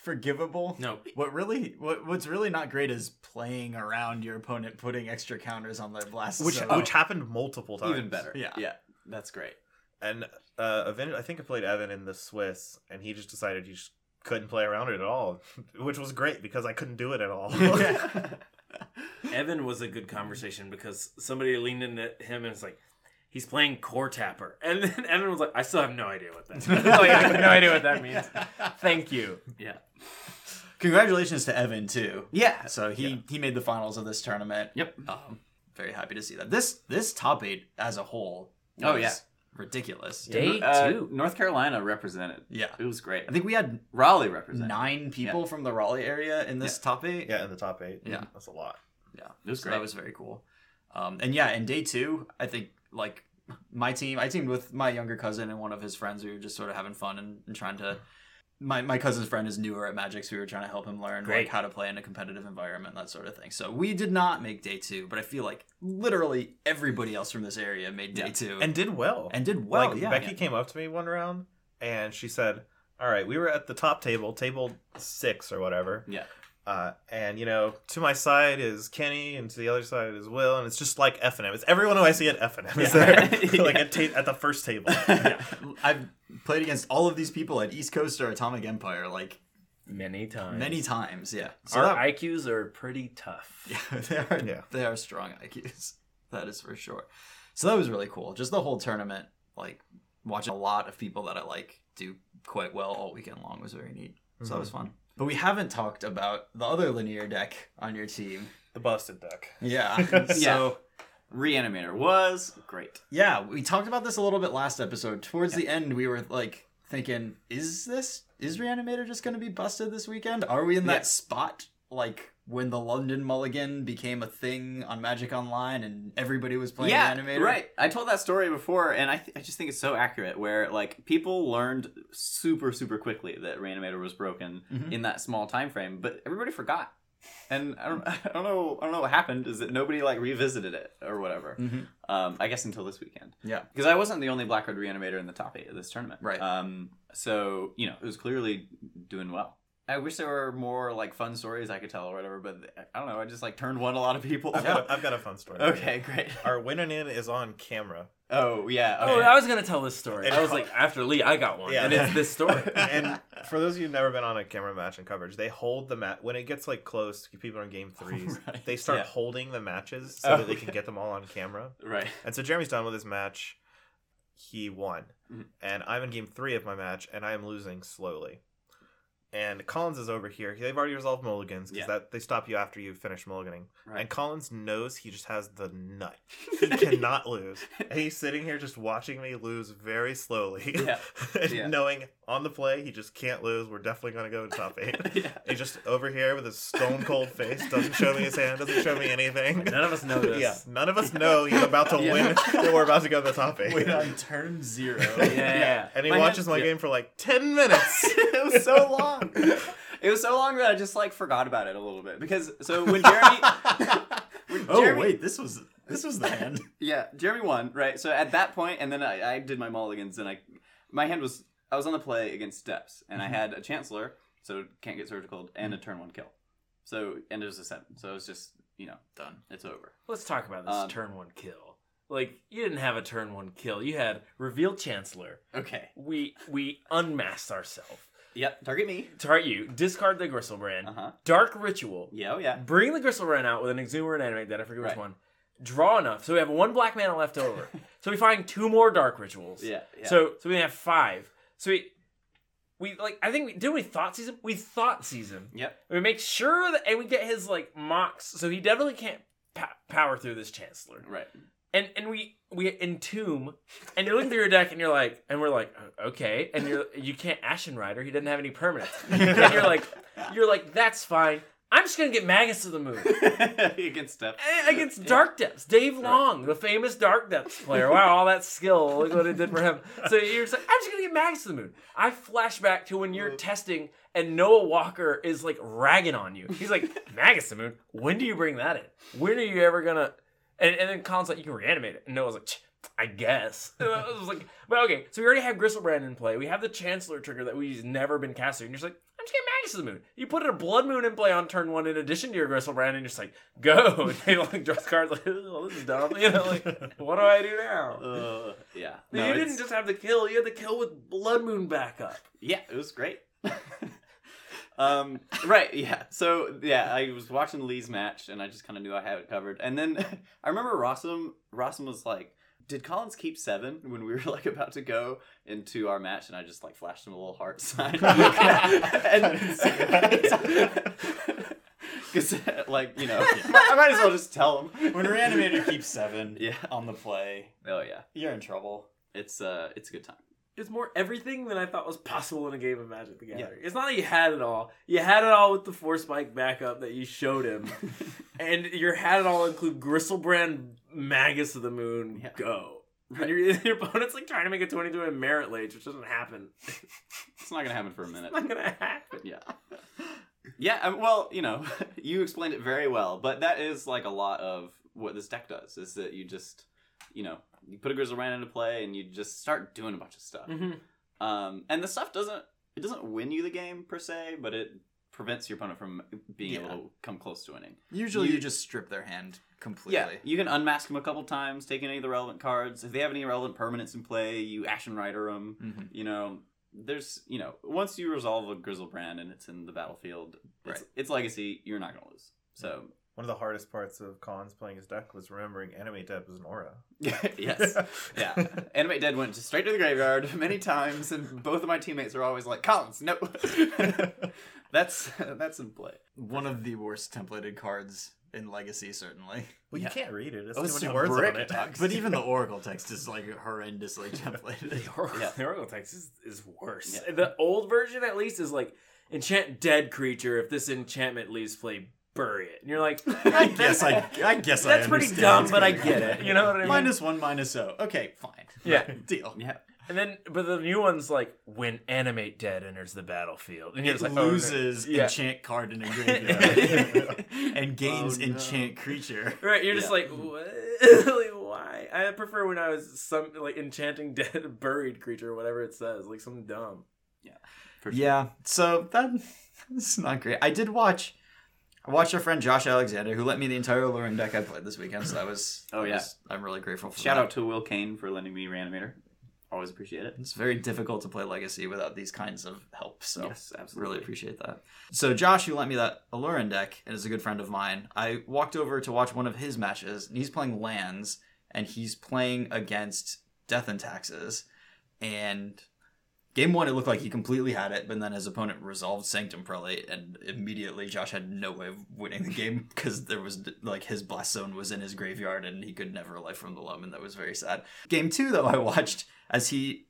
forgivable. no. What really, what, what's really not great is playing around your opponent, putting extra counters on their blast Which zone. which happened multiple times. Even better. Yeah. Yeah. That's great. And uh, Aven- I think I played Evan in the Swiss, and he just decided he just couldn't play around it at all, which was great because I couldn't do it at all. Evan was a good conversation because somebody leaned into him and was like, he's playing core tapper. And then Evan was like, I still have no idea what that means. like, I have no idea what that means. Thank you. Yeah. Congratulations to Evan too. Yeah. So he he made the finals of this tournament. Yep. Um, very happy to see that. This this top eight as a whole. Oh, yeah. ridiculous. Day Uh, two. North Carolina represented. Yeah. It was great. I think we had Raleigh represented. nine people from the Raleigh area in this top eight. yeah, in the top eight. Yeah. that's a lot. Yeah, It was so great. that was very cool. Um, and yeah, in day two, I think like my team, I teamed with my younger cousin and one of his friends. We were just sort of having fun and, and trying to. My, my cousin's friend is newer at Magic, so we were trying to help him learn Great. like how to play in a competitive environment, that sort of thing. So we did not make day two, but I feel like literally everybody else from this area made day Yeah. two And did well. and did well. like yeah, Becky came up to me one round and she said, "All right, we were at the top table, table six or whatever, Yeah. Uh, and you know, to my side is Kenny, and to the other side is Will, and it's just like F and M. It's everyone who I see at F and M is Yeah. there, like at, ta- at the first table. yeah. I've played against all of these people at East Coast or Atomic Empire like Many times. many times. Yeah, so Our that- IQs are pretty tough. Yeah, they are. Yeah. they are strong IQs. That is for sure. So that was really cool. Just the whole tournament, like watching a lot of people that I like do quite well all weekend long was very neat. So that was fun. But we haven't talked about the other linear deck on your team. The busted deck. Yeah. so Reanimator was great. yeah, we talked about this a little bit last episode. Towards the end, we were like thinking, is this is Reanimator just going to be busted this weekend? Are we in that Yeah. spot like when the London Mulligan became a thing on Magic Online and everybody was playing yeah, Reanimator? right. I told that story before, and I, th- I just think it's so accurate. Where like people learned super super quickly that Reanimator was broken Mhm. in that small time frame, but everybody forgot. And I don't, I don't know, I don't know what happened. Is that nobody like revisited it or whatever? Mhm. Um, I guess until this weekend. Yeah. because I wasn't the only Black Card Reanimator in the top eight of this tournament. Right. Um, so you know it was clearly doing well. I wish there were more like fun stories I could tell or whatever, but I don't know. I just like turned one a lot of people. I've got, a, I've got a fun story. okay, great. Our winning in is on camera. Oh yeah. Oh. I was gonna tell this story. And- I was like, after Lee, I got one, Yeah. and it's this story. and for those of you who've never been on a camera match and coverage, they hold the mat when it gets like close. People are in game threes. Right. They start Yeah. holding the matches so Oh, that they can get them all on camera. right. And so Jeremy's done with his match. He won, Mhm. and I'm in game three of my match, and I am losing slowly. And Collins is over here. They've already resolved mulligans because Yeah. that they stop you after you finish mulliganing. Right. And Collins knows he just has the nut. He cannot lose. And he's sitting here just watching me lose very slowly. Yeah. and Yeah. knowing on the play he just can't lose. We're definitely gonna go to top eight. Yeah. He's just over here with his stone cold face, doesn't show me his hand, doesn't show me anything. None of us know this. Yeah, none of us know he's about to Yeah. win or we're about to go to the top eight. Wait on turn zero. Yeah. and he My watches hand- my yeah. game for like 10 minutes. it was so long. It was so long that I just like forgot about it a little bit because so when Jeremy, when Oh Jeremy- wait, this was this was the hand. yeah, Jeremy won right. So at that point, and then I, I did my mulligans, and I my hand was I was on the play against Steps, and I had a Chancellor, so can't get surgical, and a turn one kill. So and it was a seven, so it was just you know Done. it's over. Let's talk about this Um, turn one kill. Like you didn't have a turn one kill. You had reveal chancellor. Okay. We we unmasked ourselves. Yep. Target me. Target you. Discard the Griselbrand. Uh huh. Dark ritual. Yeah. Oh yeah. Bring the Griselbrand out with an Exumer and Animate that I forget which one. Draw enough. So we have one black mana left over. so we find two more dark rituals. Yeah. yeah. So so we have five. So we we like I think we did we thought season? We thought season. Yep. We make sure that and we get his like mocks. So he definitely can't pa- power through this Chancellor. Right. And and we we entomb and you're looking through your deck and you're like and we're like "Uh, okay and you're you can't Ashen Rider he doesn't have any permanents. And you're like you're like that's fine. I'm just gonna get Magus of the Moon. Against. Eh, against Dark Depths. Dave Long the famous Dark Depths player. Wow all that skill. Look what it did for him. So you're just like I'm just gonna get Magus of the Moon. I flash back to when you're testing and Noah Walker is like ragging on you. He's like Magus of the Moon when do you bring that in? When are you ever gonna and, and then Colin's like, you can reanimate it. And Noah's like, I guess. And I was like, but okay, so we already have Griselbrand in play. We have the Chancellor trigger that we've never been casting. And you're just like, I'm just getting Magus of the Moon. You put a Blood Moon in play on turn one in addition to your Griselbrand, and you're just like, go. And they like draw cards like, oh, this is dumb. You know, like, what do I do now? Uh, yeah. you No, didn't just have the kill, you had the kill with Blood Moon backup. Yeah, it was great. Um, right, yeah. So yeah, I was watching Lee's match, and I just kind of knew I had it covered. And then I remember Rossum. Rossum was like, "Did Collins keep seven when we were like about to go into our match?" And I just like flashed him a little heart sign. Because like you know, I might as well just tell him. When Reanimator keeps seven Yeah. on the play, Oh yeah, you're in trouble. it's uh, it's a good time. It's more everything than I thought was possible in a game of Magic the Gathering. It's not that you had it all. You had it all with the Force Spike backup that you showed him. and your had it all include Griselbrand, Magus of the Moon, Yeah. go. Right. And your, your opponent's like trying to make a 22 in Marit Lage, which doesn't happen. It's not gonna happen for a minute. It's not gonna happen. yeah yeah um, well you know you explained it very well but that is like a lot of what this deck does is that you just you know you put a Griselbrand into play and you just start doing a bunch of stuff Mm-hmm. um and the stuff doesn't it doesn't win you the game per se but it prevents your opponent from being able to come close to winning Usually, You- you, just strip their hand completely. yeah you can unmask them a couple times take any of the relevant cards if they have any relevant permanents in play you ashen rider them Mhm. you know there's you know once you resolve a Griselbrand and it's in the battlefield it's, Right. it's legacy you're not gonna lose so One of the hardest parts of Collins playing his deck was remembering Animate Dead was an aura. yes yeah animate dead went straight to the graveyard many times and both of my teammates are always like collins no that's that's in play One of the worst templated cards in Legacy, certainly. Well, Yeah. you can't read it. It's Oh, too it's many a words on it. text. But even the Oracle text is like horrendously templated. The Oracle, Yeah. the Oracle text is, is worse. Yeah. The old version, at least, is like enchant dead creature. If this enchantment leaves play, bury it. And you're like, I guess I, I guess I that's pretty dumb, but I get it. You know what I mean? Minus one, minus O. Okay, fine. Yeah. Deal. yeah And then, but the new one's like when animate dead enters the battlefield, and you're It just like, oh, no. loses Yeah. enchant card in a graveyard and gains Oh, no. enchant creature. Right, you're just like, what? like, why? I prefer when I was some like enchanting dead buried creature, or whatever it says, like something dumb. for sure. Yeah, so that this is not great. I did watch. I watched our friend Josh Alexander, who lent me the entire Aluren deck I played this weekend. So that was. Oh, yeah. was- I'm really grateful for shout that. out to will kane for lending me reanimator always appreciate it It's very difficult to play Legacy without these kinds of help. So yes absolutely really appreciate that. So Josh, who lent me that Aluren deck and is a good friend of mine, I walked over to watch one of his matches, and he's playing lands, and he's playing against Death and Taxes, and game one, it looked like he completely had it, but then his opponent resolved Sanctum Prelate, and immediately Josh had no way of winning the game because there was like his blast zone was in his graveyard and he could never life from the loam, and that was very sad. Game two, though, I watched as he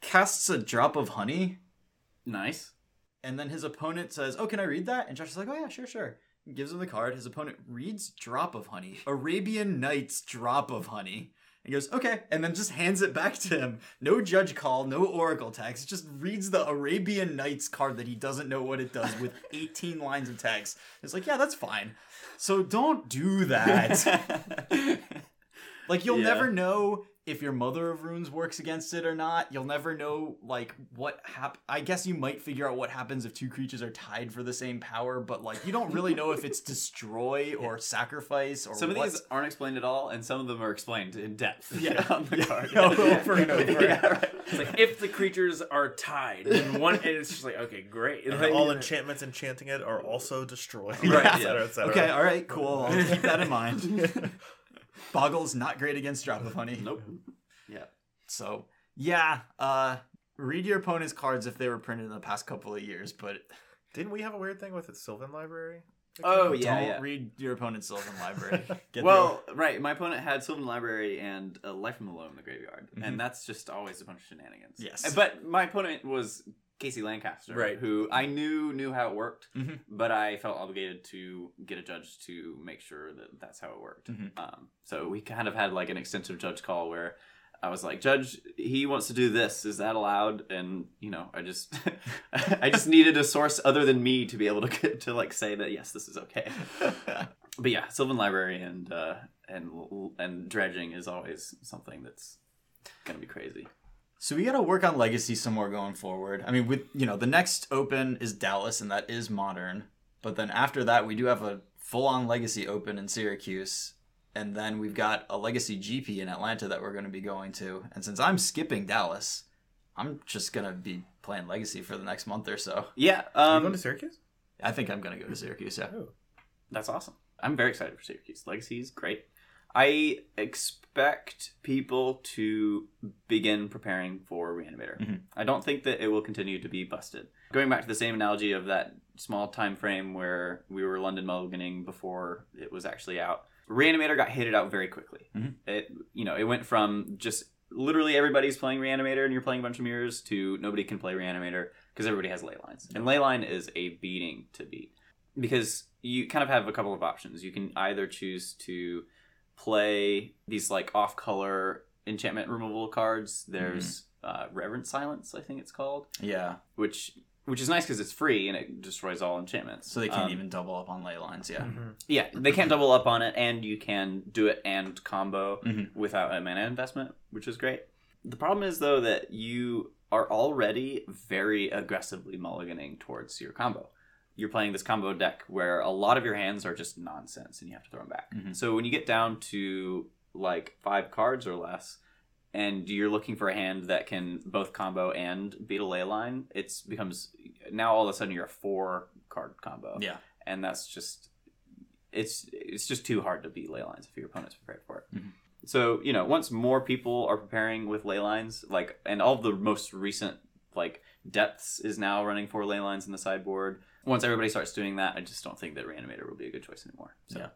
casts a drop of honey, Nice. and then his opponent says, "Oh, can I read that?" And Josh is like, "Oh yeah, sure, sure." He gives him the card. His opponent reads "Drop of Honey," Arabian Nights "Drop of Honey." He goes, "Okay," and then just hands it back to him. No judge call, no oracle text. Just reads the Arabian Nights card that he doesn't know what it does with 18 lines of text. It's like, yeah, that's fine. So don't do that. Like you'll Yeah. never know if your Mother of Runes works against it or not. You'll never know like what hap. I guess you might figure out what happens if two creatures are tied for the same power, but like you don't really know if it's destroy or sacrifice or Some of what's- these aren't explained at all, and some of them are explained in depth. Yeah. on the card. Yeah, over and over. Yeah, right. It's like if the creatures are tied in one, and it's just like okay, great. And Like, all enchantments enchanting it are also destroyed. Right, et yeah. cetera, et cetera. Okay, all right, cool. I'll keep that in mind. Boggle's not great against Drop of Honey. Nope. Yeah. So yeah, uh, read your opponent's cards if they were printed in the past couple of years, but Didn't we have a weird thing with the Sylvan Library? Oh don't yeah, yeah. read your opponent's Sylvan Library. Get Well, right. My opponent had Sylvan Library and a Life from the Loam in the graveyard, Mhm. and that's just always a bunch of shenanigans. Yes. But my opponent was Casey Lancaster, Right. Who I knew knew how it worked, Mhm. but I felt obligated to get a judge to make sure that that's how it worked. Mhm. Um, so we kind of had like an extensive judge call where. I was like, Judge, he wants to do this. Is that allowed? And you know, I just, I just needed a source other than me to be able to get, to like say that yes, this is okay. but yeah, Sylvan Library and uh, and and dredging is always something that's gonna be crazy. So we got to work on legacy some more going forward. I mean, with you know, the next open is Dallas, and that is modern. But then after that, we do have a full-on legacy open in Syracuse, and then we've got a legacy GP in Atlanta that we're going to be going to. And since I'm skipping Dallas, I'm just gonna be playing legacy for the next month or so. Yeah, Are you um, going to Syracuse? I think I'm gonna go to Syracuse. Yeah. that's awesome. I'm very excited for Syracuse. Legacy is great. I expect people to begin preparing for Reanimator. Mhm. I don't think that it will continue to be busted. Going back to the same analogy of that small time frame where we were London mulliganing before it was actually out, Reanimator got hated out very quickly. Mhm. It you know it went from just literally everybody's playing Reanimator and you're playing a bunch of mirrors to nobody can play Reanimator because everybody has ley lines, and ley line is a beating to beat because you kind of have a couple of options. You can either choose to play these like off color enchantment removal cards. There's uh, Reverent Silence, I think it's called, Yeah. which which is nice because it's free and it destroys all enchantments. So they can't Um, even double up on ley lines. Yeah. Mhm. Yeah, they can't double up on it, and you can do it and combo Mhm. without a mana investment, which is great. The problem is though that you are already very aggressively mulliganing towards your combo. You're playing this combo deck where a lot of your hands are just nonsense, and you have to throw them back. Mhm. So when you get down to like five cards or less, and you're looking for a hand that can both combo and beat a ley line, it's becomes now all of a sudden you're a four card combo Yeah. and that's just it's it's just too hard to beat ley lines if your opponent's prepared for it. Mhm. So you know, once more people are preparing with ley lines, like and all of the most recent like depths is now running four ley lines in the sideboard. Once everybody starts doing that, I just don't think that Reanimator will be a good choice anymore. So Yeah.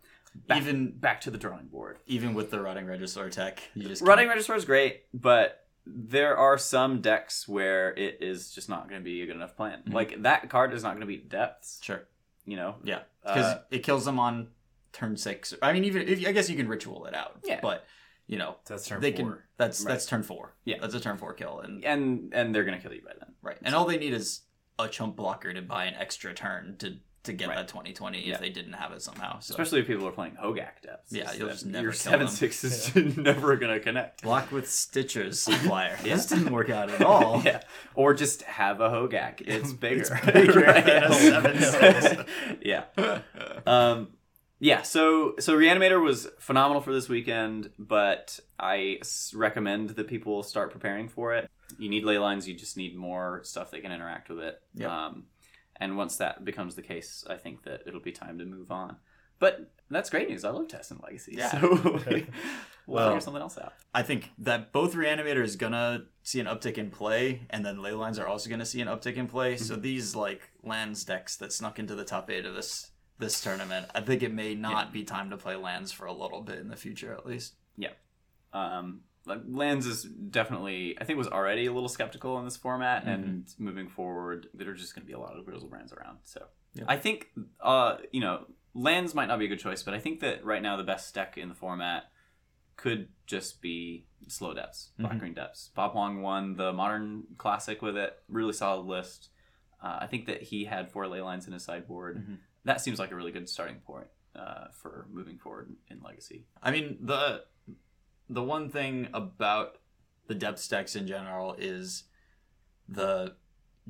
back, Even back to the drawing board. even with the rotting Regisaur tech, you just Running can't- Regisaur is great, but there are some decks where it is just not going to be a good enough plan. Mhm. Like that card is not going to beat depths. Sure. You know, Yeah, because Uh, it kills them on turn six. I mean, even if, I guess you can ritual it out. Yeah. but you know That's turn they four. can. That's Right. that's turn four. Yeah. that's a turn four kill, and and and they're going to kill you by then. right, and all they need is a chump blocker to buy an extra turn to to get Right. that twenty twenty Yeah. if they didn't have it somehow. So Especially if people are playing Hogak depths. Yeah, you'll just never your seven them. six is never gonna connect. block with stitchers flyer. Yeah. This didn't work out at all. Yeah, or just have a Hogak. It's bigger. It's bigger than a seven six. yeah. Um, yeah. So so Reanimator was phenomenal for this weekend, but I recommend that people start preparing for it. You need ley lines. You just need more stuff that can interact with it. Yep. Um, and once that becomes the case, I think that it'll be time to move on. But that's great news. I love testing legacy. Yeah. So we'll Well- figure something else out. I think that both Reanimator is gonna see an uptick in play, and then ley lines are also gonna see an uptick in play. So these like lands decks that snuck into the top eight of this this tournament, I think it may not be time to play lands for a little bit in the future, at least. Yeah. Um, like, Lands is definitely, I think, was already a little skeptical in this format, Mm-hmm. and moving forward, there are just going to be a lot of Griselbrands around. So Yeah. I think, uh, you know, Lands might not be a good choice, but I think that right now the best deck in the format could just be slow depths, black Mhm. green depths. Bob Wong won the modern classic with it, really solid list. Uh, I think that he had four ley lines in his sideboard. Mhm. That seems like a really good starting point uh, for moving forward in Legacy. I mean the the one thing about the depth decks in general is the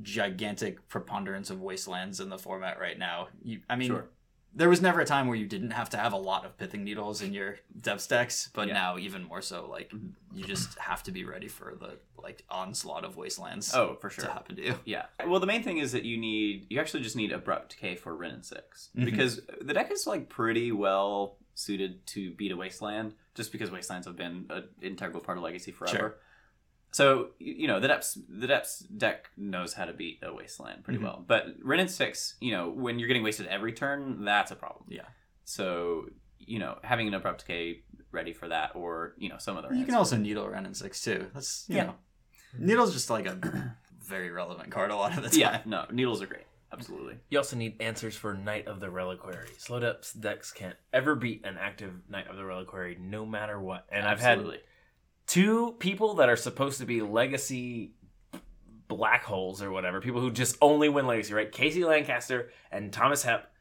gigantic preponderance of wastelands in the format right now. You, I mean, Sure. there was never a time where you didn't have to have a lot of pithing needles in your depth decks, but Yeah. now even more so. Like Mhm. you just have to be ready for the like onslaught of wastelands. Oh, for sure. to happen to you. Yeah. Well, the main thing is that you need you actually just need abrupt decay for Ren and 6 Mhm. because the deck is like pretty well suited to beat a wasteland, just because wastelands have been an integral part of Legacy forever. Sure. So you know the depths the depths deck knows how to beat a wasteland pretty Mhm. well, but Ren and six, you know, when you're getting wasted every turn, that's a problem. Yeah. So you know having an abrupt decay ready for that, or you know some other. You can also needle around in six too. That's you Yeah. know, needle's just like a very relevant card a lot of the time. yeah no needles are great absolutely You also need answers for Knight of the Reliquary. Slow depths decks can't ever beat an active Knight of the Reliquary, no matter what. And I've had two people that are supposed to be legacy black holes or whatever, people who just only win legacy, right? Casey Lancaster and Thomas Hep,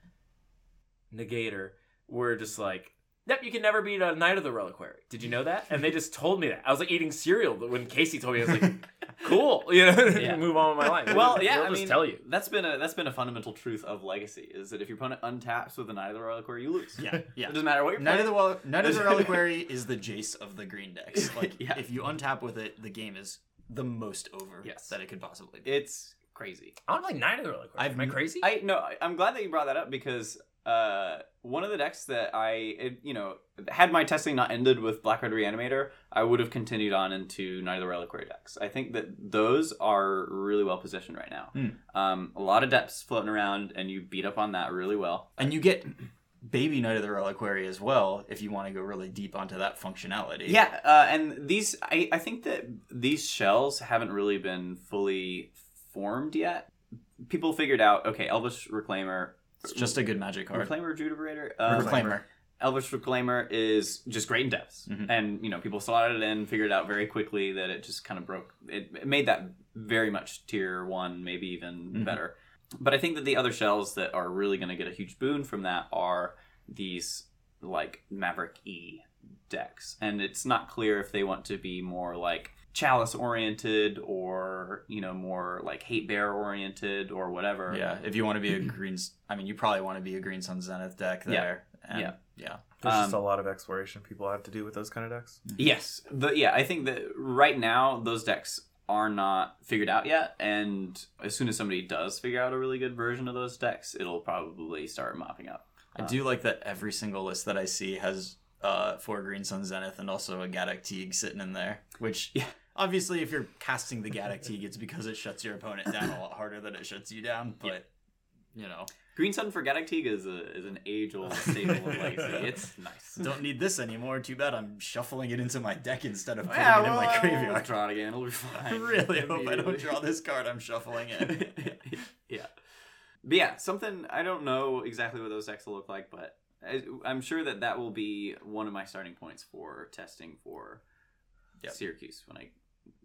Negator, were just like, Yep, you can never beat a Knight of the Reliquary. Did you know that? And they just told me that. I was like eating cereal when Casey told me. I was like, "Cool, you know, Yeah. move on with my life." well, yeah, They'll I just mean, tell you. that's been a that's been a fundamental truth of Legacy is that if your opponent untaps with a Knight of the Reliquary, you lose. Yeah, yeah. It doesn't matter what you're Knight of playing. the Wel- Knight of the Reliquary is the Jace of the green decks. Like, Yeah. if you untap with it, the game is the most over Yes. that it could possibly be. It's crazy. I don't like Knight of the Reliquary. I've Am I n- crazy? I no, I'm glad that you brought that up because uh, one of the decks that I it, you know had my testing not ended with Black Red Reanimator, I would have continued on into Knight of the Reliquary decks. I think that those are really well positioned right now. Hmm. Um, a lot of depths floating around, and you beat up on that really well. and you get Baby Knight of the Reliquary as well if you want to go really deep onto that functionality. Yeah, uh, and these I, I think that these shells haven't really been fully formed yet. People figured out okay, Elvish Reclaimer, It's just a good magic card. Reclaimer Rejuvenator, um, Reclaimer. Elvish Reclaimer is just great in depths, Mhm. and you know people slotted it in, figured out very quickly that it just kind of broke. It, it made that very much tier one, maybe even Mhm. better. But I think that the other shells that are really going to get a huge boon from that are these like Maverick E decks, and it's not clear if they want to be more like chalice oriented or you know more like hate bear oriented or whatever. Yeah, if you want to be a green, i mean, you probably want to be a Green Sun Zenith deck Yeah. there. And, Yeah. yeah. There's just a Um, lot of exploration people have to do with those kind of decks. Yes, the yeah, I think that right now those decks are not figured out yet, and as soon as somebody does figure out a really good version of those decks, it'll probably start mopping up. I do like that every single list that I see has uh, four Green Sun Zenith and also a Gaddock Teeg sitting in there. Which, Yeah. Obviously, if you're casting the Gaddock Teeg, it's because it shuts your opponent down a lot harder than it shuts you down. But, you know, Green Sun for Gaddock Teeg is a is an age old staple of Legacy. It's nice. don't need this anymore. Too bad I'm shuffling it into my deck instead of putting Yeah, it in my graveyard. Draw it again. It'll be I fine. really hope I don't draw this card I'm shuffling it. yeah. But yeah, something I don't know exactly what those decks will look like, but I, I'm sure that that will be one of my starting points for testing for Yep. Syracuse when I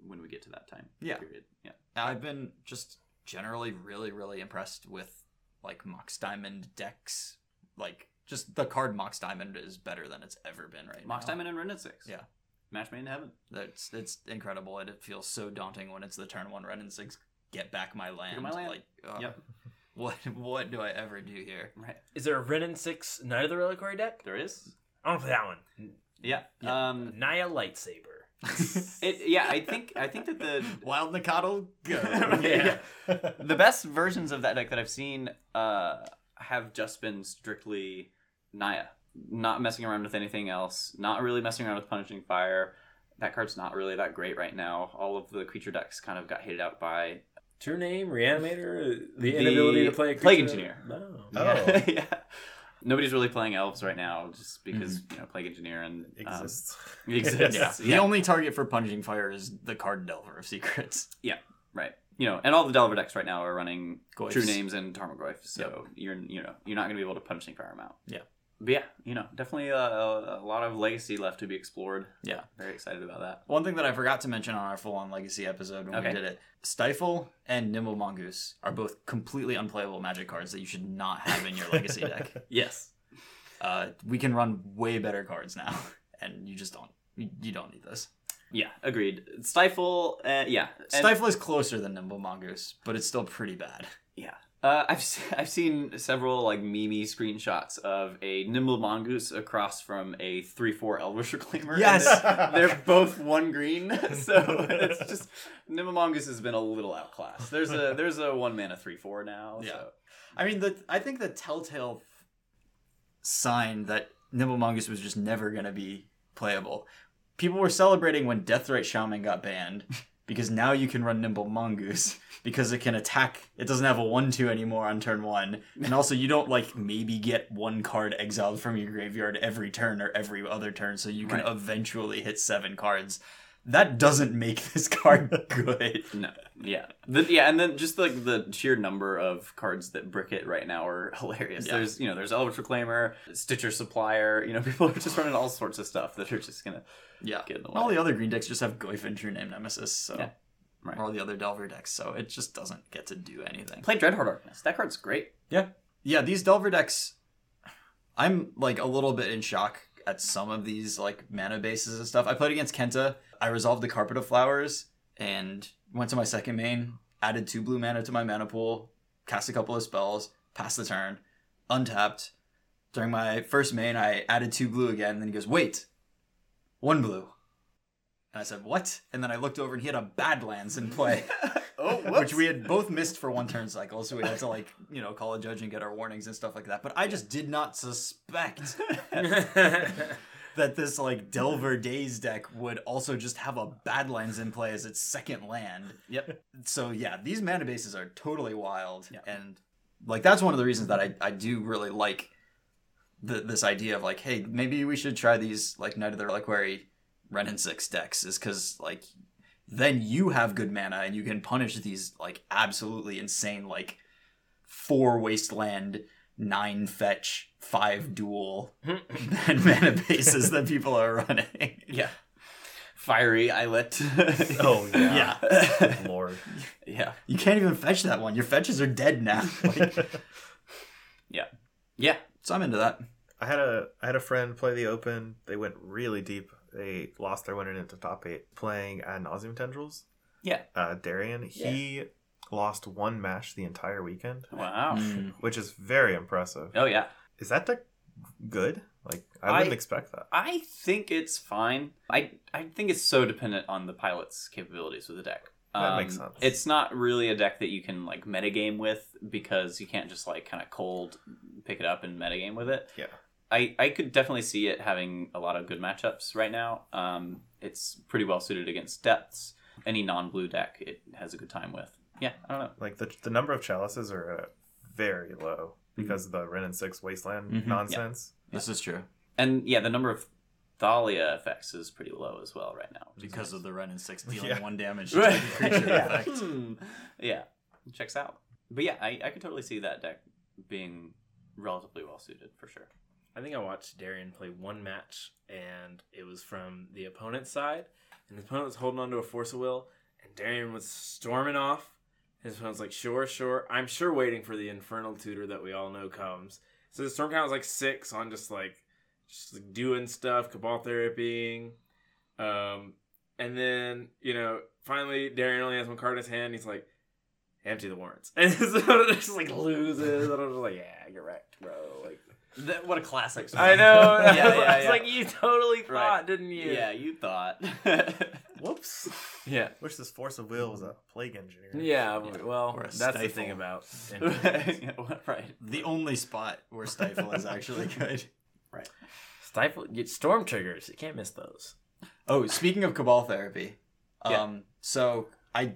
when we get to that time. Yeah. Period. Yeah. I've been just generally really, really impressed with like Mox Diamond decks. Like, just the card Mox Diamond is better than it's ever been right Mox now. Diamond and Ren and Six. Yeah. Match made in heaven. That's it's incredible, and it feels so daunting when it's the turn one Ren and six. Get back my land. my land. Like, uh, Yep. What what do I ever do here? Right. Is there a Ren and Six Knight of the Reliquary deck? There is. I don't play that one. Yeah. Yeah. Um. Naya Lightsaber. It. Yeah. I think. I think that the Wild Nikado, go. Yeah. the best versions of that deck that I've seen uh, have just been strictly Naya. Not messing around with anything else. Not really messing around with punishing fire. That card's not really that great right now. All of the creature decks kind of got hated out by True name, Reanimator, the, The inability to play a Plague Engineer. No. Oh. yeah. Yeah. Nobody's really playing elves right now just because you know Plague Engineer and um, Exists. exists. Yeah. The only target for punishing fire is the card Delver of Secrets. Yeah right. You know, and all the Delver decks right now are running Goyfs. True Names and Tarmogoyf, so you're you know you're not going to be able to punishing fire them out. Yeah. But yeah, you know, definitely a, a, a lot of legacy left to be explored. Yeah. Very excited about that. One thing that I forgot to mention on our full on legacy episode when Okay. we did it Stifle and Nimble Mongoose are both completely unplayable magic cards that you should not have in your legacy deck. Yes. Uh, we can run way better cards now, and you just don't. You, you don't need this. Yeah, agreed. Stifle, uh, yeah. And- Stifle is closer than Nimble Mongoose, but it's still pretty bad. Yeah. Uh, I've I've seen several like meme screenshots of a nimble mongoose across from a three four elvish reclaimer. Yes! they're, they're both one green, so it's just nimble mongoose has been a little outclassed. There's a there's a one mana three four now. Yeah. So. I mean, the I think the telltale sign that Nimble Mongoose was just never going to be playable. People were celebrating when Deathrite Shaman got banned because now you can run Nimble Mongoose because it can attack. It doesn't have a 1 2 anymore on turn 1. And also, you don't like maybe get one card exiled from your graveyard every turn or every other turn, so you can Right. eventually hit seven cards. That doesn't make this card good. No, yeah, the, yeah, and then just like the sheer number of cards that brick it right now are hilarious. Yeah. There's you know there's Elvish Reclaimer, Stitcher Supplier. You know people are just running all sorts of stuff that are just gonna Yeah. get in the way. All the other green decks just have Goyf and True Name Nemesis, so Yeah. Right. or all the other Delver decks, so it just doesn't get to do anything. Play Dreadhorde Darkness. That card's great. Yeah, yeah. These Delver decks, I'm like a little bit in shock at some of these like mana bases and stuff. I played against Kenta. I resolved the Carpet of Flowers and went to my second main, added two blue mana to my mana pool, cast a couple of spells, passed the turn, untapped. During my first main, I added two blue again. And then he goes, "Wait, one blue." And I said, "What?" And then I looked over and he had a Badlands in play. Oh, which we had both missed for one turn cycle, so we had to like you know call a judge and get our warnings and stuff like that. But I just did not suspect that this like Delver Days deck would also just have a Badlands in play as its second land. Yep. So yeah, these mana bases are totally wild, Yeah. and like that's one of the reasons that I I do really like the, this idea of like, hey, maybe we should try these like Knight of the Reliquary Ren and Six decks, is because like then you have good mana and you can punish these like absolutely insane like four wasteland nine fetch five dual and mana bases that people are running Yeah. Fiery Islet. Oh yeah. yeah Lord. yeah. you can't even fetch that one your fetches are dead now like, Yeah. Yeah. So i'm into that I had a I had a friend play the open. They went really deep. They lost their winner into top eight playing ad nauseam tendrils. Yeah. Uh, Darian he lost one match the entire weekend, Wow. Mm. which is very impressive. Oh yeah. Is that deck good? Like I I- wouldn't expect that. I think it's fine. I I think it's so dependent on the pilot's capabilities with the deck. Um, makes sense. It's not really a deck that you can like metagame with because you can't just like kind of cold pick it up and metagame with it. Yeah. I, I could definitely see it having a lot of good matchups right now. Um, it's pretty well suited against depths. Any non-blue deck, it has a good time with. Yeah, I don't know. Like the the number of chalices are uh, very low because of the Ren and Six Wasteland Mhm. nonsense. this is true And yeah, the number of Thalia effects is pretty low as well right now. because nice. of the Ren and Six dealing Yeah. one damage to Right. the creature yeah. effect. Hmm. yeah, checks out. But yeah, I, I could totally see that deck being relatively well suited for sure. I think I watched Darian play one match, and it was from the opponent's side, and the opponent was holding on to a force of will, and Darian was storming off. His opponent's like, sure, sure. I'm sure waiting for the infernal tutor that we all know comes. So the storm count was like six on just like just like doing stuff, cabal therapying. Um, and then, you know, finally Darian only has one card in his hand. He's like, empty the warrens. And his opponent just like loses. And I'm just like, yeah, you're wrecked, bro. Like, That, what a classic! I know. yeah, yeah, It's yeah. like you totally thought, Right. didn't you? yeah, you thought. Whoops. Yeah. Wish this Force of Will was a plague engineer. Yeah. Well, Or a that's the thing about. Yeah, right. The only spot where Stifle is actually good. Stifle get storm triggers. You can't miss those. Oh, speaking of Cabal therapy, um, Yeah. so I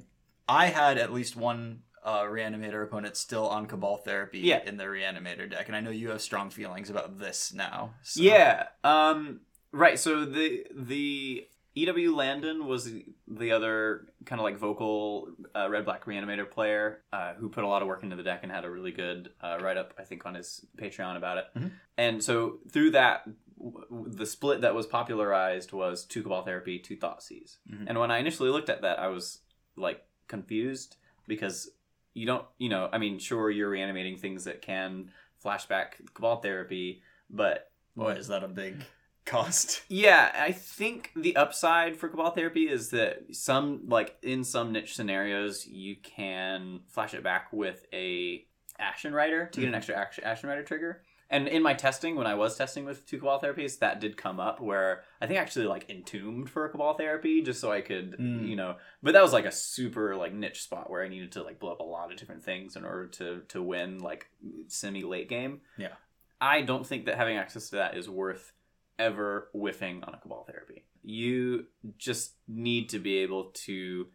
I had at least one uh, reanimator opponent still on Cabal therapy Yeah. in the reanimator deck, and I know you have strong feelings about this now. so- Yeah. Um. Right. So the the EW Landon was the other kind of like vocal uh, red black reanimator player uh, who put a lot of work into the deck and had a really good uh, write up I think on his Patreon about it. Mhm. And so through that. w- The split that was popularized was two Cabal Therapy, two Thoughtseize. Mhm. And when I initially looked at that, I was like confused because you don't, you know, I mean, sure, you're reanimating things that can flashback Cabal Therapy, but Boy, is that a big cost. yeah, I think the upside for Cabal Therapy is that some, like in some niche scenarios, you can flash it back with a Ashen Rider to get an extra Action, Ashen Rider trigger. And in my testing, when I was testing with two Cabal Therapies, that did come up where I think I actually like entombed for a Cabal Therapy just so I could, Mm. you know, but that was like a super like niche spot where I needed to like blow up a lot of different things in order to to win like semi late game. Yeah. I don't think that having access to that is worth ever whiffing on a cabal therapy. You just need to be able to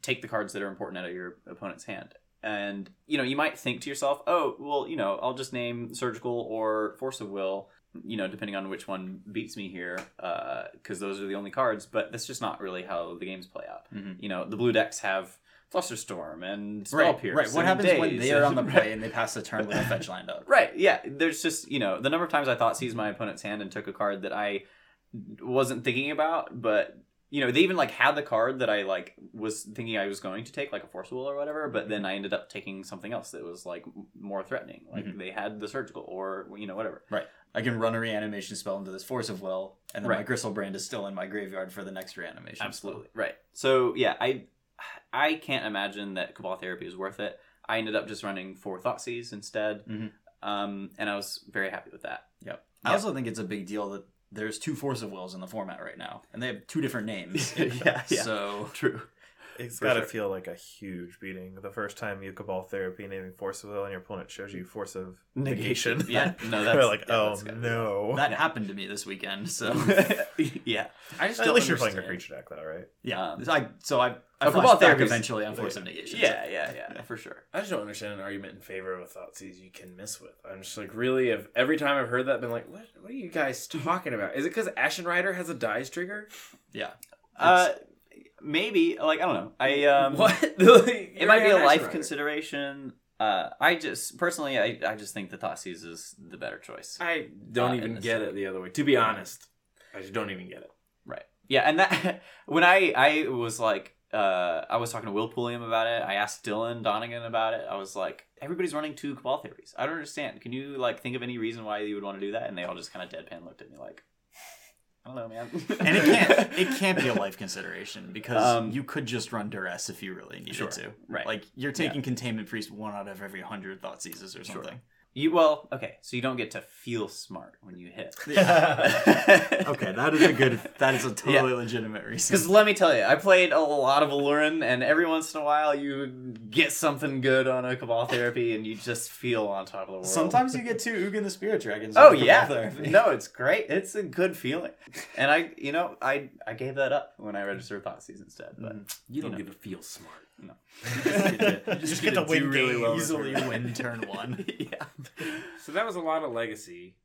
take the cards that are important out of your opponent's hand. And you know, you might think to yourself, "Oh, well, you know, I'll just name surgical or force of will, you know, depending on which one beats me here, because those are the only cards." But that's just not really how the games play out. Mhm. You know, the blue decks have Flusterstorm and Spell Right, Pierce. right. What happens when they are on the play and they pass the turn with a fetch lined up? Right. Yeah. There's just you know the number of times I thought seized my opponent's hand and took a card that I wasn't thinking about, but you know they even like had the card that I like was thinking I was going to take like a force will or whatever, but then I ended up taking something else that was like more threatening. Like Mhm. they had the surgical or you know whatever. Right. I can run a reanimation spell into this force of will, and then my Right. Griselbrand is still in my graveyard for the next reanimation. Absolutely. Right. So yeah, I I can't imagine that Cabal Therapy is worth it. I ended up just running four Thoughtseize instead. Mhm. Um, and I was very happy with that. Yep. I Yeah. also think it's a big deal that there's two Force of Wills in the format right now, and they have two different names. yeah, yeah. So True. It's For got to sure. feel like a huge beating. The first time you cabal therapy naming force of will and your opponent shows you force of negation. Yeah. No, We're that's like, yeah, oh that's gotta be- no. that happened to me this weekend. So yeah. I just At don't least you're playing a creature deck, though, right? yeah, Um, I so I I Oh, flashed Cabal back Therapy is- eventually on Force of Negation. Yeah, yeah, yeah, for sure. I just don't understand an argument in favor of a thought Thoughtseize you can miss with. I'm just like, really, if every time I've heard that, I've been like, what, what are you guys talking about? Is it because Ashen Rider has a dies trigger? yeah. Uh, maybe like I don't know. I um, what? It might be a life consideration. Uh, I just personally, I, I just think the Thoughtseize is the better choice. I don't Uh, even get story. it the other way. To be honest, I just don't even get it. Right. Yeah, and that when I I was like uh I was talking to Will Pulliam about it. I asked Dylan Donegan about it. I was like, everybody's running two cabal theories. I don't understand. Can you like think of any reason why you would want to do that? And they all just kind of deadpan looked at me like, I don't know, man. And it can't it can't be a life consideration because Um, you could just run duress if you really needed Sure. to. Right. Like you're taking containment priest one out of every hundred Thoughtseizes or Sure. Something. You well, okay, so you don't get to feel smart when you hit. Okay, that is a good that is a totally legitimate reason. Because let me tell you, I played a lot of Aluren, and every once in a while you get something good on a Cabal Therapy, and you just feel on top of the world. Sometimes you get two Ugin the Spirit Dragons. Oh with yeah, Therapy. no, it's great. It's a good feeling, and I, you know, I I gave that up when I registered Thoughtseize instead. But mm-hmm. You don't know. get to feel smart. no, You just get to win really well easily win turn one. yeah, So that was a lot of legacy.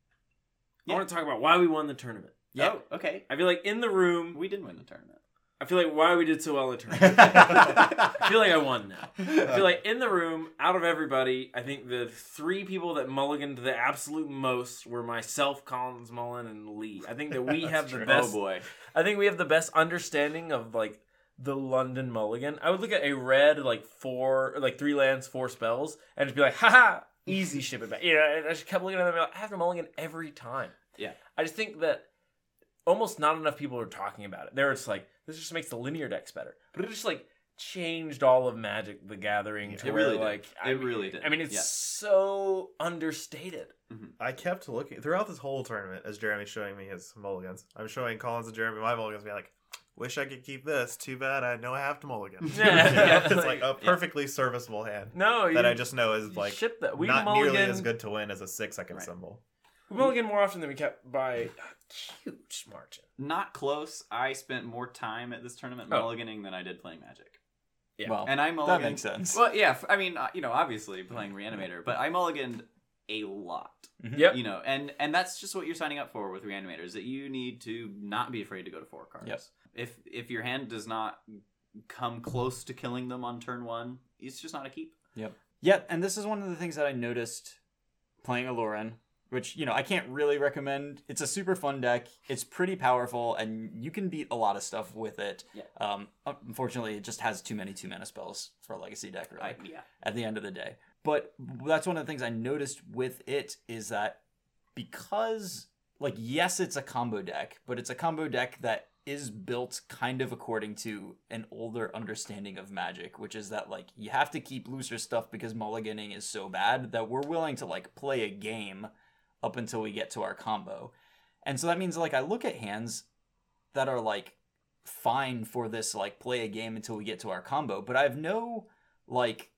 Yeah. I want to talk about why we won the tournament. yeah. Oh, okay, I feel like in the room, we did win the tournament. I feel like why we did so well in the tournament. I feel like I won now. I feel like in the room, out of everybody, I think the three people that mulliganed the absolute most were myself, Collins, Mullen, and Lee. I think that we have the true. Oh, best. oh boy, I think we have the best understanding of like the London mulligan. I would look at a red like four, like three lands, four spells, and just be like, haha, easy ship it back. You know, and I just kept looking at them. and be like, I have to mulligan every time. Yeah. I just think that almost not enough people are talking about it. There, it's like this just makes the linear decks better, but it just like changed all of Magic the Gathering. to It where, really did. like I It mean- really did. I mean, it's Yeah. so understated. Mm-hmm. I kept looking throughout this whole tournament as Jeremy's showing me his mulligans. I'm showing Collins and Jeremy my mulligans, being like, "Wish I could keep this. Too bad I know I have to mulligan." Yeah. it's like a perfectly serviceable hand No, that I just know is like ship that. We not mulligan. nearly as good to win as a six second Right. symbol. We mulligan more often than we kept by a huge margin. Not close. I spent more time at this tournament Oh. mulliganing than I did playing Magic. Yeah. Well, And I mulliganed. that makes sense. Well, yeah. I mean, uh, you know, obviously playing Reanimator, but I mulliganed a lot. Yep. You know, and and that's just what you're signing up for with Reanimators. That you need to not be afraid to go to four cards. Yep. If if your hand does not come close to killing them on turn one, it's just not a keep. Yep. Yeah, and this is one of the things that I noticed playing Aluren, which, you know, I can't really recommend. It's a super fun deck. It's pretty powerful, and you can beat a lot of stuff with it. Yeah. Um, unfortunately, it just has too many two mana spells for a legacy deck, really, I, yeah. at the end of the day. But that's one of the things I noticed with it is that because, like, yes, it's a combo deck, but it's a combo deck that is built kind of according to an older understanding of magic, which is that like you have to keep looser stuff because mulliganing is so bad that we're willing to like play a game up until we get to our combo. And so that means like I look at hands that are like fine for this like play a game until we get to our combo, but I have no like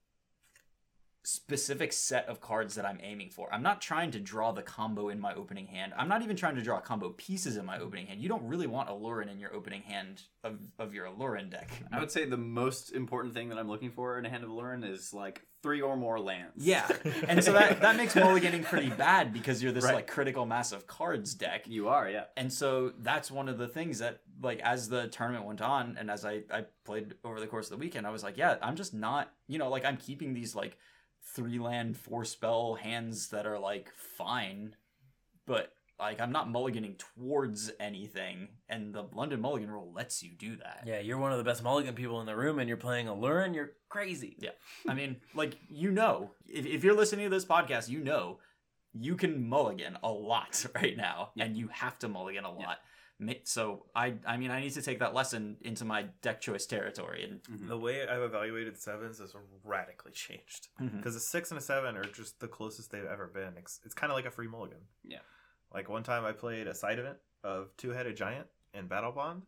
specific set of cards that I'm aiming for. I'm not trying to draw the combo in my opening hand. I'm not even trying to draw combo pieces in my opening hand. You don't really want Aluren in your opening hand of, of your Aluren deck. I would say the most important thing that I'm looking for in a hand of Lurin is like three or more lands. Yeah, and so that that makes mulliganing pretty bad because you're this Right. like critical mass of cards deck. You are, yeah. And so that's one of the things that like as the tournament went on and as I I played over the course of the weekend, I was like, yeah, I'm just not, you know, like I'm keeping these like three land four spell hands that are like fine, but like I'm not mulliganing towards anything, and the London Mulligan rule lets you do that. Yeah, you're one of the best mulligan people in the room, and you're playing Aluren. You're crazy. Yeah. I mean, like, you know, if, if you're listening to this podcast, you know you can mulligan a lot right now, and you have to mulligan a lot. Ma- So I, I mean, I need to take that lesson into my deck choice territory, and The way I've evaluated sevens has radically changed because a six and a seven are just the closest they've ever been. It's, it's kind of like a free mulligan. Yeah. Like one time I played a side event of two headed giant in Battlebond,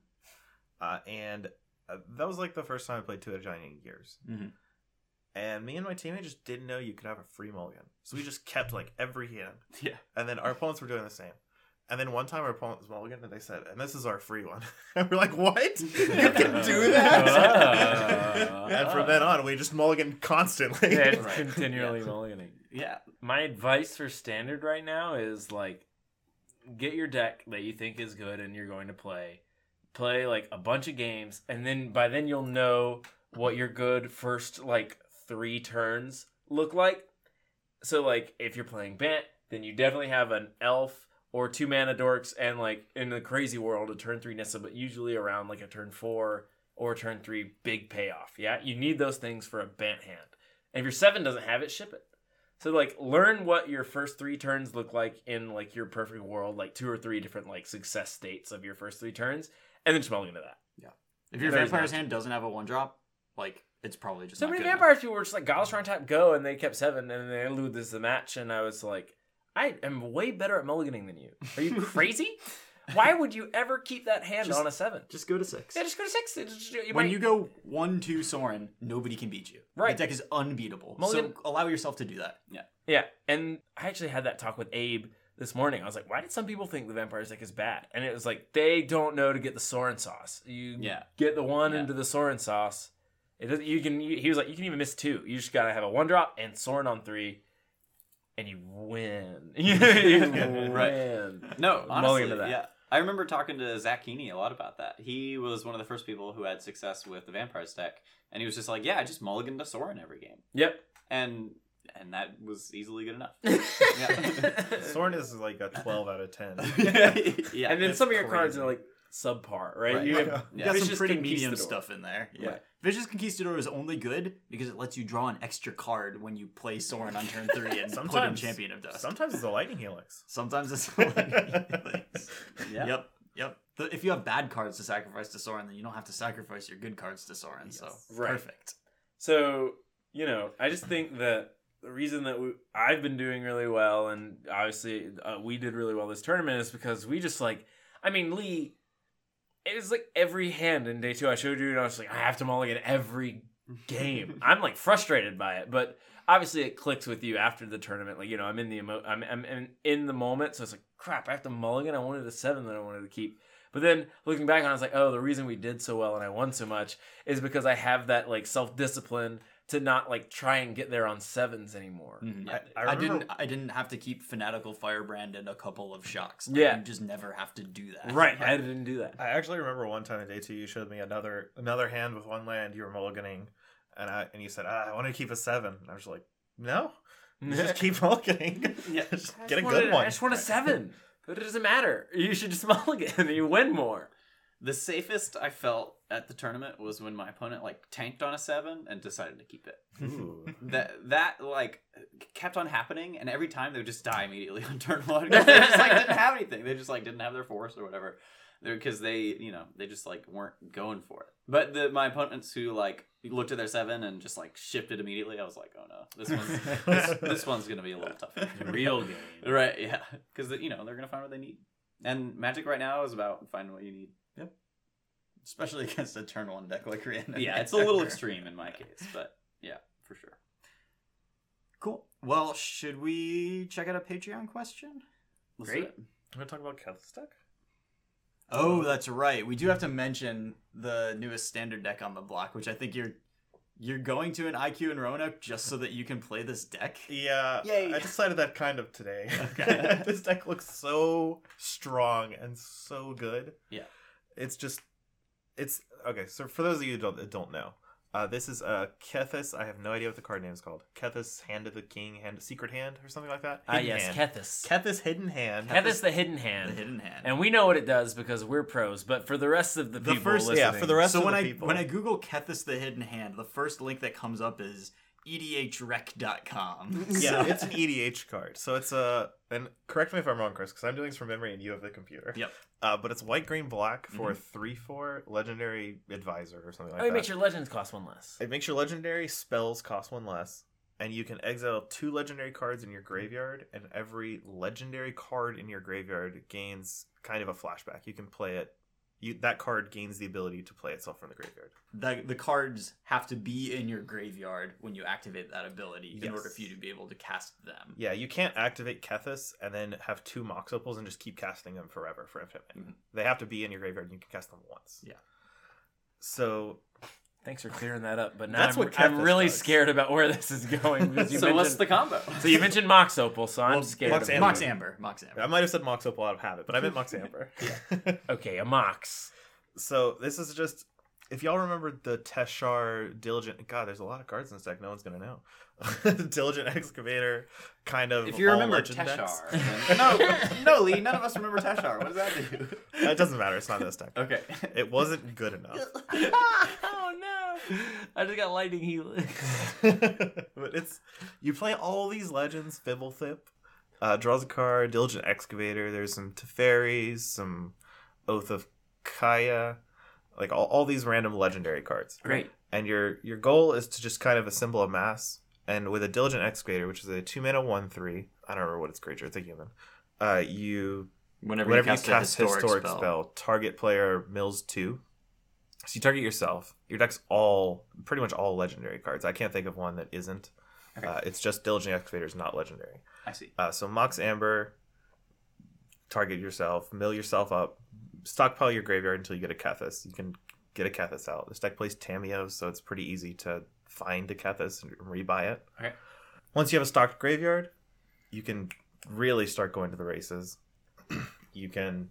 uh, and uh, that was like the first time I played two headed giant in years. Mhm. And me and my teammate just didn't know you could have a free mulligan, so we just kept like every hand. Yeah. And then our opponents were doing the same. And then one time our opponent was mulligan, and they said, "And this is our free one." and we're like, "What? you can do that?" Ah. and from then on, we just mulligan constantly. Yeah, Right. continually Yeah. mulliganing. Yeah. My advice for standard right now is like get your deck that you think is good and you're going to play. Play like a bunch of games and then by then you'll know what your good first like 3 turns look like. So like if you're playing Bant, then you definitely have an elf or two mana dorks and like in the crazy world a turn 3 Nissa but usually around like a turn 4 or turn 3 big payoff. Yeah? You need those things for a Bant hand. And if your 7 doesn't have it, ship it. So like learn what your first three turns look like in like your perfect world, like two or three different like success states of your first three turns, and then mulligan into that. Yeah. If your vampire's hand doesn't have a one drop, like it's probably just So many good enough. vampires people were just like Galvatron type go, and they kept seven, and they lose the match, and I was like, I am way better at mulliganing than you. Are you crazy? Why would you ever keep that hand Just- on a seven? Just go to six. Yeah, just go to six. It's just- you when might- you go one two Sorin, nobody can beat you. Right. The deck is unbeatable. Mulligan- So allow yourself to do that. Yeah, Yeah, and I actually had that talk with Abe this morning. I was like, why did some people think the Vampires deck is bad? And it was like, they don't know to get the Sorin sauce. You Yeah. get the one Yeah. into the Sorin sauce. It doesn't, you can. You, he was like, you can even miss two. You just gotta have a one drop and Sorin on three, and you win. you win. No, honestly, to that. yeah. I remember talking to Zach Kiihne a lot about that. He was one of the first people who had success with the Vampires deck, and he was just like, "Yeah, I just mulligan to Sorin every game," Yep. and and that was easily good enough. Sorin is like a 12 out of 10. yeah, and then it's some of your cards are like subpar, right? Right. You have Yeah. You got some pretty medium Conquistador. stuff in there. Yeah. Right. Vicious Conquistador is only good because it lets you draw an extra card when you play Sorin on turn three and put in Sometimes- Champion of Dusk. Sometimes it's a lightning helix. Sometimes it's a Lightning Helix. Yeah. Yep. Yep. The- if you have bad cards to sacrifice to Sorin, then you don't have to sacrifice your good cards to Sorin. So Right. perfect. So, you know, I just think that the reason that we, I've been doing really well, and obviously uh, we did really well this tournament, is because we just like, I mean, Lee, it was like every hand in day two I showed you, and I was like, I have to mulligan every game. I'm like frustrated by it, but obviously it clicks with you after the tournament. Like you know, I'm in the emo- I'm, I'm in, in the moment, so it's like crap. I have to mulligan. I wanted a seven that I wanted to keep. But then looking back on, it, I was like, oh, the reason we did so well and I won so much is because I have that like self discipline to not like try and get there on sevens anymore. Mhm. Yeah. I, I, remember, didn't. I didn't have to keep fanatical firebrand and a couple of shocks. Like, Yeah. you just never have to do that. Right, I didn't do that. I actually remember one time in day two you showed me another another hand with one land you were mulliganing, and I and you said ah, I want to keep a seven. And I was like, no, just keep mulliganing. Yeah. Just I get a just good wanted- one. I just want a seven, but it doesn't matter. You should just mulligan and you win more. The safest I felt at the tournament was when my opponent like tanked on a seven and decided to keep it. Ooh. That that like kept on happening, and every time they would just die immediately on turn one. 'cause they just like didn't have anything. They just like didn't have their force or whatever. Because they, you know, they just like weren't going for it. But the my opponents who like looked at their seven and just like shifted immediately, I was like, oh no, this one's this, this one's gonna be a little tougher. Real game. Right? Yeah, because you know they're gonna find what they need. And Magic right now is about finding what you need. Especially against a turn one deck like Rhiannon. Yeah, it's a little extreme in my case, but yeah, for sure. Cool. Well, should we check out a Patreon question? Let's Great. do it. I'm gonna talk about Keth's deck. Oh, that's right. We do have to mention the newest standard deck on the block, which I think you're you're going to an IQ and Roanoke just so that you can play this deck. Yeah, Yay. I decided that kind of today. Okay. this deck looks so strong and so good. Yeah. it's just, it's okay. So for those of you who don't, that don't know, uh, this is uh, Kethis. I have no idea what the card name is called. Kethis, Hand of the King, Hand Secret Hand, or something like that. Ah, Hidden yes, hand. Kethis. Kethis Hidden Hand. Kethis the hidden hand. The hidden hand. And we know what it does because we're pros, but for the rest of the The people first- listening, yeah, for the rest so of when the I people. when I Google Kethis the hidden hand, the first link that comes up is edhrec.com. yeah, it's an EDH card. So it's a and correct me if I'm wrong, Chris, because I'm doing this from memory and you have the computer. Yep. Uh, but it's white, green, black for a three four legendary advisor or something like oh, it that. makes your legends cost one less. It makes your legendary spells cost one less, and you can exile two legendary cards in your graveyard, and every legendary card in your graveyard gains kind of a flashback. You can play it. You, that card gains the ability to play itself from the graveyard. the, the cards have to be in your graveyard when you activate that ability in order for you to be able to cast them. Yeah, you can't activate Kethis and then have two Mox Opals and just keep casting them forever for infinite. Mhm. They have to be in your graveyard and you can cast them once. Yeah. So Thanks for clearing that up. But now That's I'm, what I'm really does. scared about where this is going. Because you so what's the combo? So you mentioned Mox Opal, so I'm Well, scared. Mox of. Amber. Mox Amber. Mox Amber. I might have said Mox Opal out of habit, but I meant Mox Amber. Okay, a Mox. So this is just if y'all remember the Teshar Diligent God, there's a lot of cards in this deck no one's gonna know. Diligent Excavator, kind of If you remember. Teshar, then... no, no, Lee, none of us remember Teshar. What does that do? It doesn't matter, it's not this deck. Okay. It wasn't good enough. oh no! I just got lightning healing. but it's you play all these legends, Fblthp, uh, draws a card, Diligent Excavator, there's some Teferis, some Oath of Kaya, like all, all these random legendary cards. Great. and your your goal is to just kind of assemble a mass. And with a diligent excavator, which is a two mana one three, I don't remember what its creature. It's a human. Uh, you Whenever, whenever you you cast, cast, a historic, spell. spell. target player mills two. So you target yourself. Your deck's all pretty much all legendary cards. I can't think of one that isn't. Okay. Uh, it's just diligent excavators, not legendary. I see. Uh, so Mox Amber, target yourself, mill yourself up, stockpile your graveyard until you get a Kethis. You can get a Kethis out. This deck plays Tamiyo, so it's pretty easy to find a Kethis and rebuy it. Okay. Once you have a stocked graveyard, you can really start going to the races. you can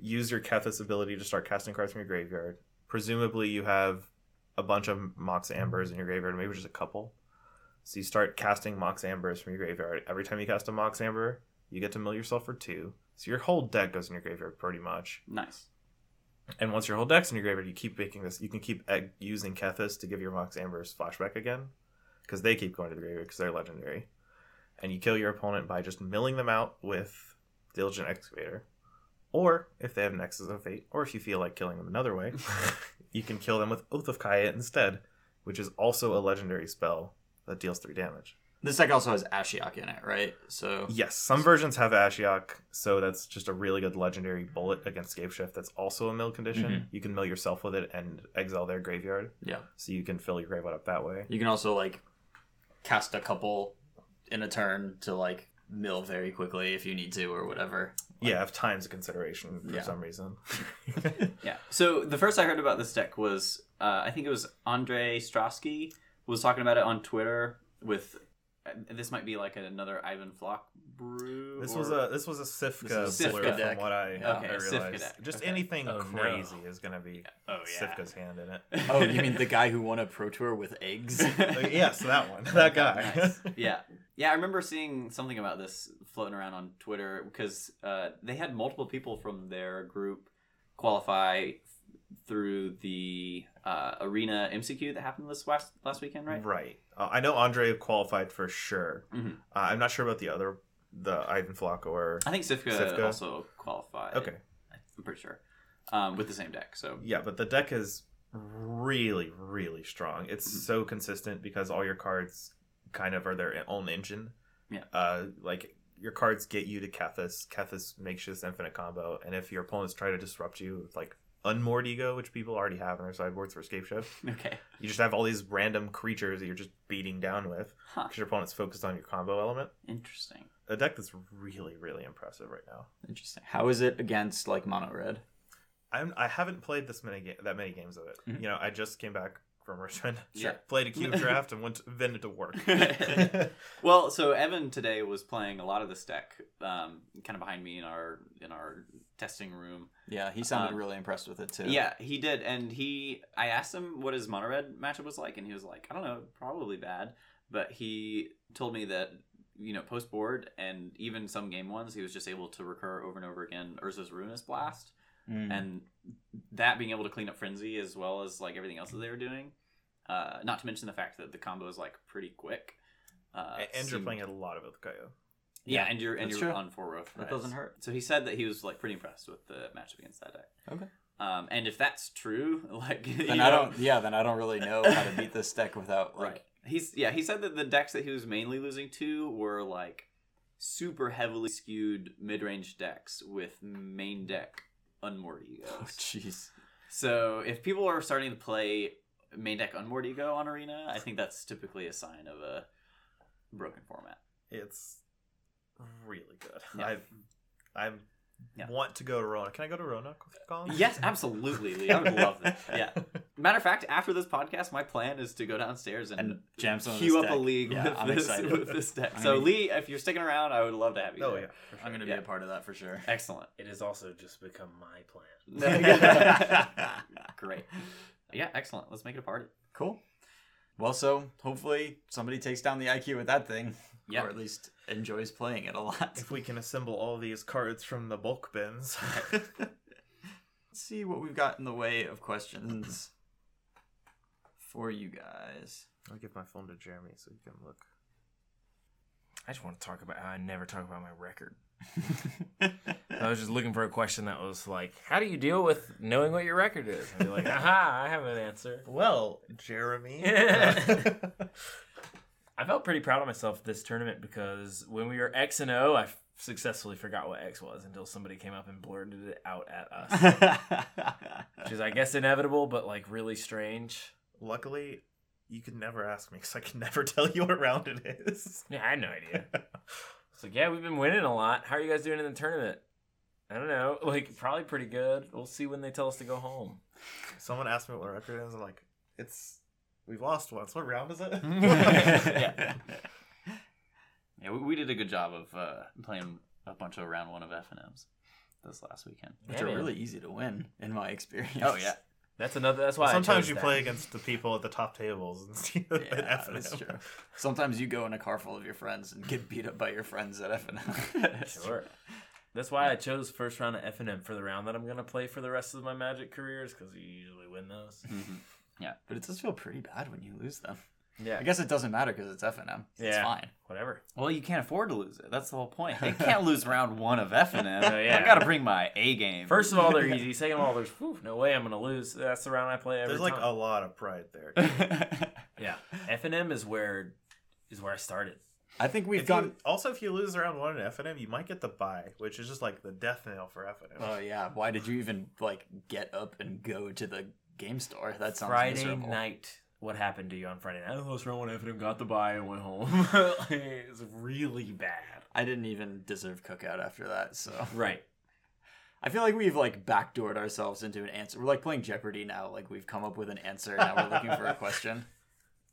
use your Kethis ability to start casting cards from your graveyard. Presumably, you have a bunch of Mox Ambers in your graveyard, maybe just a couple. So you start casting Mox Ambers from your graveyard. Every time you cast a Mox Amber, you get to mill yourself for two. So your whole deck goes in your graveyard pretty much. Nice. And once your whole deck's in your graveyard, you keep making this. You can keep egg, using Kethis to give your Mox Ambers flashback again, because they keep going to the graveyard because they're legendary. And you kill your opponent by just milling them out with Diligent Excavator, or if they have Nexus of Fate, or if you feel like killing them another way, you can kill them with Oath of Kaya instead, which is also a legendary spell that deals three damage. This deck also has Ashiok in it, right? So Yes, some versions have Ashiok, so that's just a really good legendary bullet against Scape Shift. That's also a mill condition. Mhm. You can mill yourself with it and exile their graveyard, yeah, so you can fill your graveyard up that way. you can also like cast a couple in a turn to like mill very quickly if you need to or whatever. Yeah, have times a consideration for Yeah. some reason. Yeah. So the first I heard about this deck was uh, I think it was Andre Strosky was talking about it on Twitter with. Uh, This might be like another Ivan Floch brew. This or- was a this was a Sifka, This is a blur Sifka from deck. what I, Yeah. Okay, I a Sifka realized. deck. Just Okay. anything Oh, no. crazy is gonna be Oh yeah. Sifka's hand in it. Oh, you mean the guy who won a pro tour with eggs? Like, yes, that one, that guy. Nice. yeah, yeah. I remember seeing something about this floating around on Twitter because uh, they had multiple people from their group qualify through the uh, arena MCQ that happened this last last weekend, right? Right. Uh, I know Andre qualified for sure. Mhm. Uh, I'm not sure about the other, the Ivan Floch or. I think Sifka, Sifka? also qualified. Okay. I'm pretty sure. Um, with the same deck, so Yeah, but the deck is really, really strong. It's Mhm. so consistent because all your cards kind of are their own engine. Yeah. Uh, like your cards get you to Kethis. Kethis makes you this infinite combo, and if your opponents try to disrupt you with like Unmoored Ego, which people already have in their sideboards for Scape Shift, okay. you just have all these random creatures that you're just beating down with Huh. because your opponent's focused on your combo element. Interesting. A deck that's really, really impressive right now. Interesting. How is it against like mono red? I'm I haven't played this many ga- that many games of it. Mhm. You know, I just came back from Richmond. Sure. Played a cube draft and went to, then to work. Well, so Evan today was playing a lot of this deck, um, kind of behind me in our in our testing room. Yeah, he sounded Um, really impressed with it too. Yeah, he did, and he. I asked him what his mono red matchup was like, and he was like, "I don't know, probably bad." But he told me that you know post board and even some game ones, he was just able to recur over and over again Urza's Ruinous Blast, Mm. and that being able to clean up Frenzy as well as like everything else that they were doing. Uh, not to mention the fact that the combo is like pretty quick. Uh, and you're playing a lot of Ilkayo. Yeah, and you're and That's you're true. on four row. That doesn't hurt. So he said that he was like pretty impressed with the matchup against that deck. Okay. Um, and if that's true, like you Then know, I don't. Yeah, then I don't really know how to beat this deck without like. right. He's yeah. He said that the decks that he was mainly losing to were like super heavily skewed mid range decks with main deck unmoored egos. Oh jeez. So if people are starting to play main deck unmoored ego on arena, I think that's typically a sign of a broken format. It's really good. Yeah. I I Yeah. want to go to Rona. Can I go to Rona, Colin? Yes, absolutely, Lee. I would love that. Yeah. Matter of fact, after this podcast, my plan is to go downstairs and, And jam some of queue this up a league Yeah, with, I'm this, excited. with this deck. I'm So, gonna- Lee, if you're sticking around, I would love to have you. Oh there. yeah. for sure. I'm gonna be Yeah. a part of that for sure. Excellent. It has also just become my plan. Great. Yeah, excellent. Let's make it a party. Cool. Well, so hopefully somebody takes down the IQ with that thing, Yeah. or at least enjoys playing it a lot. If we can assemble all these cards from the bulk bins. Let's see what we've got in the way of questions for you guys. I'll give my phone to Jeremy so you can look. I just want to talk about how I never talk about my record. I was just looking for a question that was like, how do you deal with knowing what your record is? And be like, aha, I have an answer. Well, Jeremy. I felt pretty proud of myself this tournament because when we were X and O, I f- successfully forgot what X was until somebody came up and blurted it out at us, which is, I guess, inevitable, but like really strange. Luckily, you could never ask me because I can never tell you what round it is. Yeah, I had no idea. so yeah, we've been winning a lot. How are you guys doing in the tournament? I don't know. Like, probably pretty good. We'll see when they tell us to go home. Someone asked me what the record is. I'm like, it's we've lost once. What round is it? yeah. Yeah, we, we did a good job of uh, playing a bunch of round one of F and M's this last weekend. Which Yeah, are man. really easy to win, in my experience. Oh yeah, That's another. That's why I Sometimes chose you that. play against the people at the top tables and see Yeah, at F and that's M. true. Sometimes you go in a car full of your friends and get beat up by your friends at F and M. Sure. That's why I chose first round of F and M for the round that I'm gonna play for the rest of my Magic careers because you usually win those. But it does feel pretty bad when you lose them. Yeah, I guess it doesn't matter because it's F and M. It's Yeah. fine. whatever. Well, you can't afford to lose it. That's the whole point. I can't lose round one of F and M. Oh, yeah. I've got to bring my A game. First of all, they're easy. Second of all, there's whew, no way I'm gonna lose. That's the round I play every time. There's like time. a lot of pride there. Yeah, F and M is where is where I started. I think we've If gone. you, also, if you lose round one in FNM, you might get the bye, which is just like the death nail for FNM. Oh yeah, why did you even like get up and go to the game store? That sounds Friday miserable. night. What happened to you on Friday night? I lost round one and got the buy, and went home. it's really bad. I didn't even deserve cookout after that, so Right. I feel like we've like backdoored ourselves into an answer. We're like playing Jeopardy now. Like we've come up with an answer. Now we're looking for a question.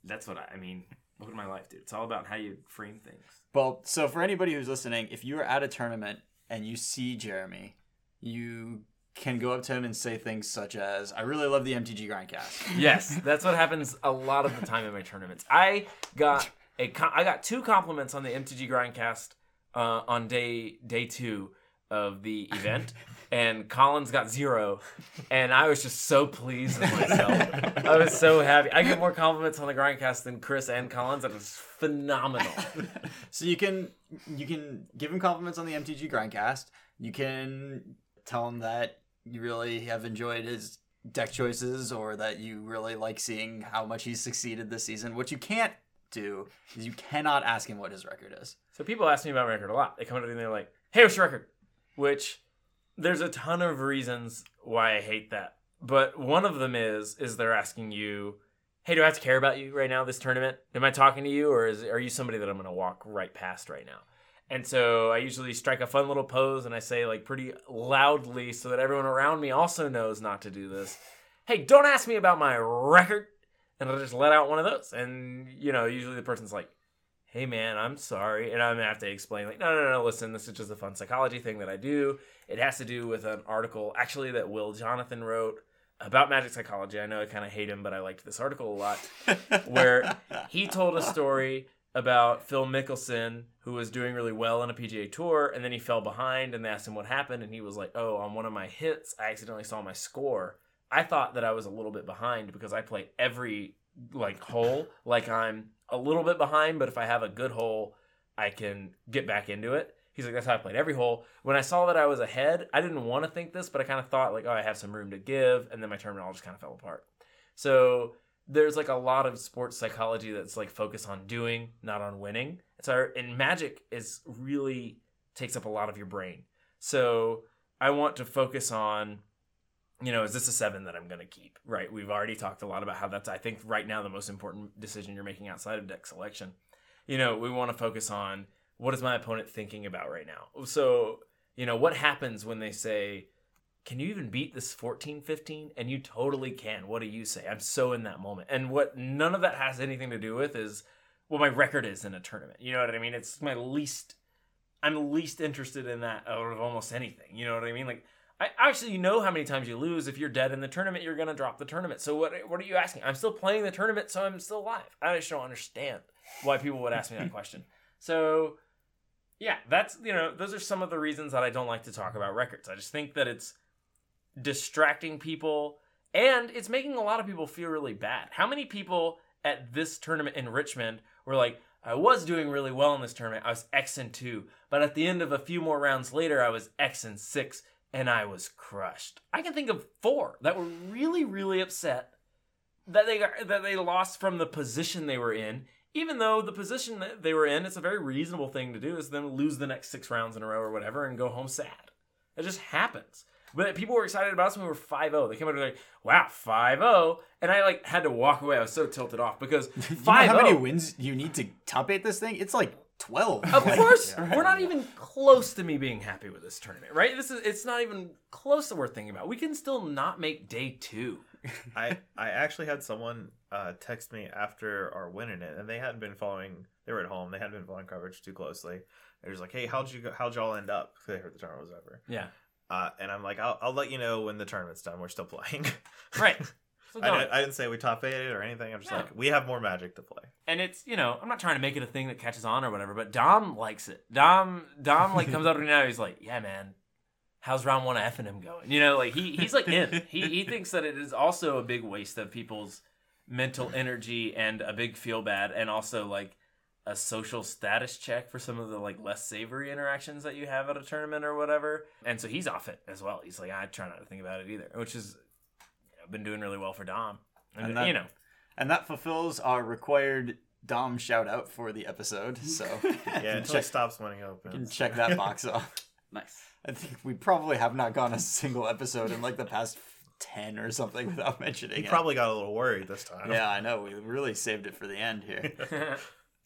That's what I, I mean. Look at my life, dude. It's all about how you frame things. Well, so for anybody who's listening, if you are at a tournament and you see Jeremy, you can go up to him and say things such as, "I really love the MTG Grindcast." Yes, that's what happens a lot of the time in my tournaments. I got a I got two compliments on the MTG Grindcast uh, on day day two of the event, and Collins got zero, and I was just so pleased with myself. I was so happy. I get more compliments on the Grindcast than Chris and Collins. That was phenomenal. So you can you can give him compliments on the MTG Grindcast. You can tell him that you really have enjoyed his deck choices or that you really like seeing how much he's succeeded this season. What you can't do is you cannot ask him what his record is. So people ask me about record a lot. They come up to me and they're like, "Hey, what's your record?" Which there's a ton of reasons why I hate that. But one of them is is they're asking you, "Hey, do I have to care about you right now this tournament? Am I talking to you or is are you somebody that I'm going to walk right past right now?" And so I usually strike a fun little pose and I say like pretty loudly so that everyone around me also knows not to do this. Hey, don't ask me about my record. And I'll just let out one of those. And you know, usually the person's like, hey man, I'm sorry. And I'm gonna have to explain, like, no, no, no, listen, this is just a fun psychology thing that I do. It has to do with an article actually that Will Jonathan wrote about magic psychology. I know I kind of hate him, but I liked this article a lot, where he told a story about Phil Mickelson, who was doing really well on a PGA tour, and then he fell behind, and they asked him what happened, and he was like, oh, on one of my hits, I accidentally saw my score. I thought that I was a little bit behind because I play every like hole like I'm a little bit behind, but if I have a good hole, I can get back into it. He's like, that's how I played every hole. When I saw that I was ahead, I didn't want to think this, but I kind of thought like, oh, I have some room to give, and then my tournament all just kind of fell apart. So there's like a lot of sports psychology that's like focused on doing, not on winning. So and magic is really takes up a lot of your brain. So I want to focus on you know, is this a seven that I'm going to keep? Right. We've already talked a lot about how that's, I think, right now the most important decision you're making outside of deck selection. You know, we want to focus on what is my opponent thinking about right now? So, you know, what happens when they say, can you even beat this 14 15? And you totally can. What do you say? I'm so in that moment. And what none of that has anything to do with is what my record is in a tournament. You know what I mean? It's my least, I'm least interested in that out of almost anything. You know what I mean? Like, I actually know how many times you lose. If you're dead in the tournament, you're gonna drop the tournament. So what what are you asking? I'm still playing the tournament, so I'm still alive. I just don't understand why people would ask me that question. So yeah, that's you know, those are some of the reasons that I don't like to talk about records. I just think that it's distracting people and it's making a lot of people feel really bad. How many people at this tournament in Richmond were like, I was doing really well in this tournament. I was X and two, but at the end of a few more rounds later, I was X and six and I was crushed. I can think of four that were really, really upset that they got, that they lost from the position they were in. Even though the position that they were in, it's a very reasonable thing to do, is then lose the next six rounds in a row or whatever and go home sad. It just happens. But people were excited about us when we were 5-0. They came out and were like, wow, 5-0. And I like had to walk away. I was so tilted off because 5-0. You know how many wins you need to top eight this thing? It's like twelve. Of Like, course, we're not even close to me being happy with this tournament, right? This is it's not even close to worth thinking about. We can still not make day two. I I actually had someone uh, text me after our win in it, and they hadn't been following. They were at home. They hadn't been following coverage too closely. They was like, "Hey, how'd you go, how'd y'all end up?" Because they heard the tournament was over. Yeah, Uh, and I'm like, I'll, I'll let you know when the tournament's done. We're still playing. right. So I, didn't, I didn't say we top eighted or anything. I'm just No. like, we have more magic to play. and it's you know I'm not trying to make it a thing that catches on or whatever, but Dom likes it. Dom Dom like comes up to me now. He's like, yeah, man. How's round one of F and M going? You know, like he he's like in. He he thinks that it is also a big waste of people's mental energy and a big feel bad, and also like a social status check for some of the like less savory interactions that you have at a tournament or whatever. And so he's off it as well. He's like, I try not to think about it either, which is you know, been doing really well for Dom. And, And that- you know, and that fulfills our required Dom shout out for the episode. So Yeah, until check- it stops when it you can check that box off. Nice. I think we probably have not gone a single episode in like the past ten or something without mentioning You it. probably got a little worried this time. Yeah, I know. We really saved it for the end here.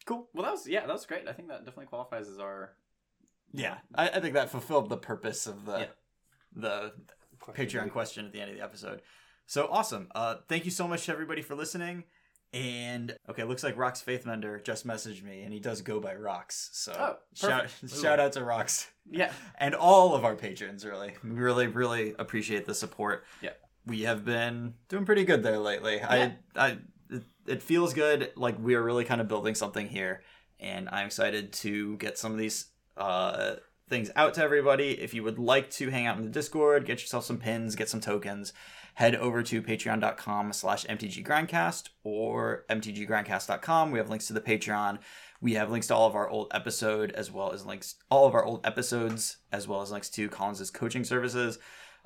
Cool. Well, that was yeah, that was great. I think that definitely qualifies as our Yeah, I, I think that fulfilled the purpose of the Yeah. the Patreon question at the end of the episode. So awesome. Uh, thank you so much to everybody for listening. And okay, looks like Rox Faithmender just messaged me, and he does go by Rox. So Oh, shout shout out to Rox yeah. and all of our patrons. Really, we really really appreciate the support. Yeah. we have been doing pretty good there lately. Yeah. I I it, feels good. Like we are really kind of building something here, and I'm excited to get some of these uh things out to everybody. If you would like to hang out in the Discord, get yourself some pins, get some tokens, head over to patreon.com slash mtggrindcast or mtggrindcast.com. We have links to the Patreon. We have links to all of our old episode as well as links all of our old episodes as well as links to Collins's coaching services.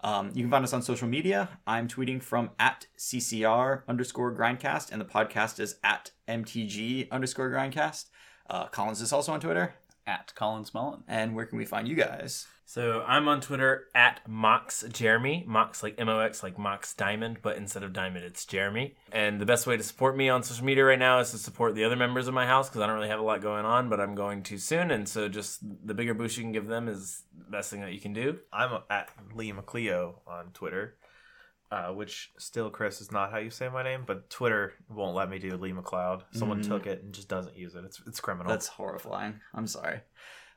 Um, you can find us on social media. I'm tweeting from at CCR underscore grindcast, and the podcast is at MTG underscore grindcast. Uh, Collins is also on Twitter. At Collins Mullen. And where can we find you guys? So I'm on Twitter at Mox Jeremy. Mox like M O X like Mox Diamond, but instead of Diamond, it's Jeremy. And the best way to support me on social media right now is to support the other members of my house because I don't really have a lot going on, but I'm going to soon. And so just the bigger boost you can give them is the best thing that you can do. I'm at Lee McLeo on Twitter, uh, which still, Chris, is not how you say my name, but Twitter won't let me do Lee McLeod. Someone Mhm. took it and just doesn't use it. It's it's criminal. That's horrifying. I'm sorry.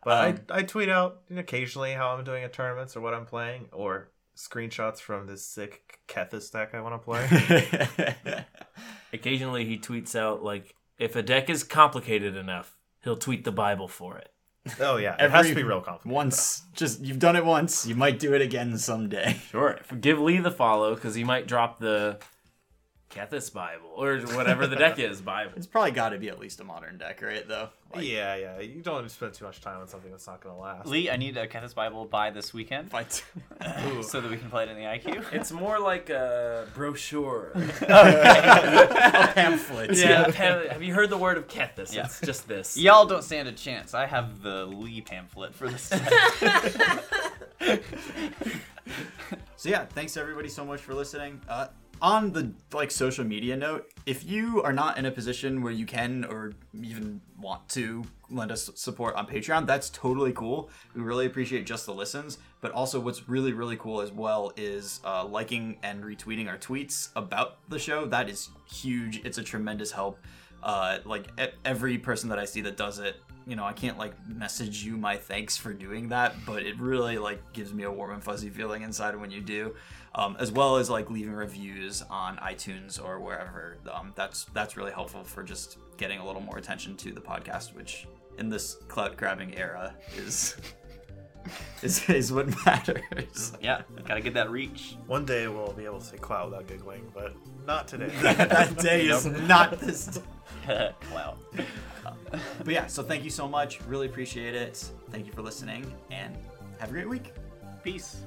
but um, I, I tweet out occasionally how I'm doing at tournaments or what I'm playing or screenshots from this sick Kethis deck I want to play. Occasionally he tweets out like if a deck is complicated enough, he'll tweet the Bible for it. Oh yeah, it has to be real complicated. once, just you've done it once. You might do it again someday. Sure. Give Lee the follow because he might drop the Kethis Bible or whatever the deck is Bible. It's probably got to be at least a modern deck, right? Though. Like, yeah, yeah. You don't want to spend too much time on something that's not going to last. Lee, I need a Kenneth's Bible by this weekend Fight. so that we can play it in the IQ. It's more like a brochure. a pamphlet. yeah. pa- Have you heard the word of Kethis? Yeah. It's just this. Y'all don't stand a chance. I have the Lee pamphlet for this. So yeah, thanks everybody so much for listening. Uh, on the like social media note, if you are not in a position where you can or even want to lend us support on Patreon, that's totally cool. We really appreciate just the listens, but also what's really really cool as well is uh, liking and retweeting our tweets about the show. That is huge. It's a tremendous help. Uh, like e- every person that I see that does it, you know, I can't like message you my thanks for doing that, but it really like gives me a warm and fuzzy feeling inside when you do. Um, as well as like leaving reviews on iTunes or wherever. Um, that's that's really helpful for just getting a little more attention to the podcast, which in this clout grabbing era is is, is what matters. yeah, gotta get that reach. One day we'll be able to say cloud without giggling, but not today. that day is not this. Day. wow. But yeah, so thank you so much. Really appreciate it. Thank you for listening, and have a great week. Peace.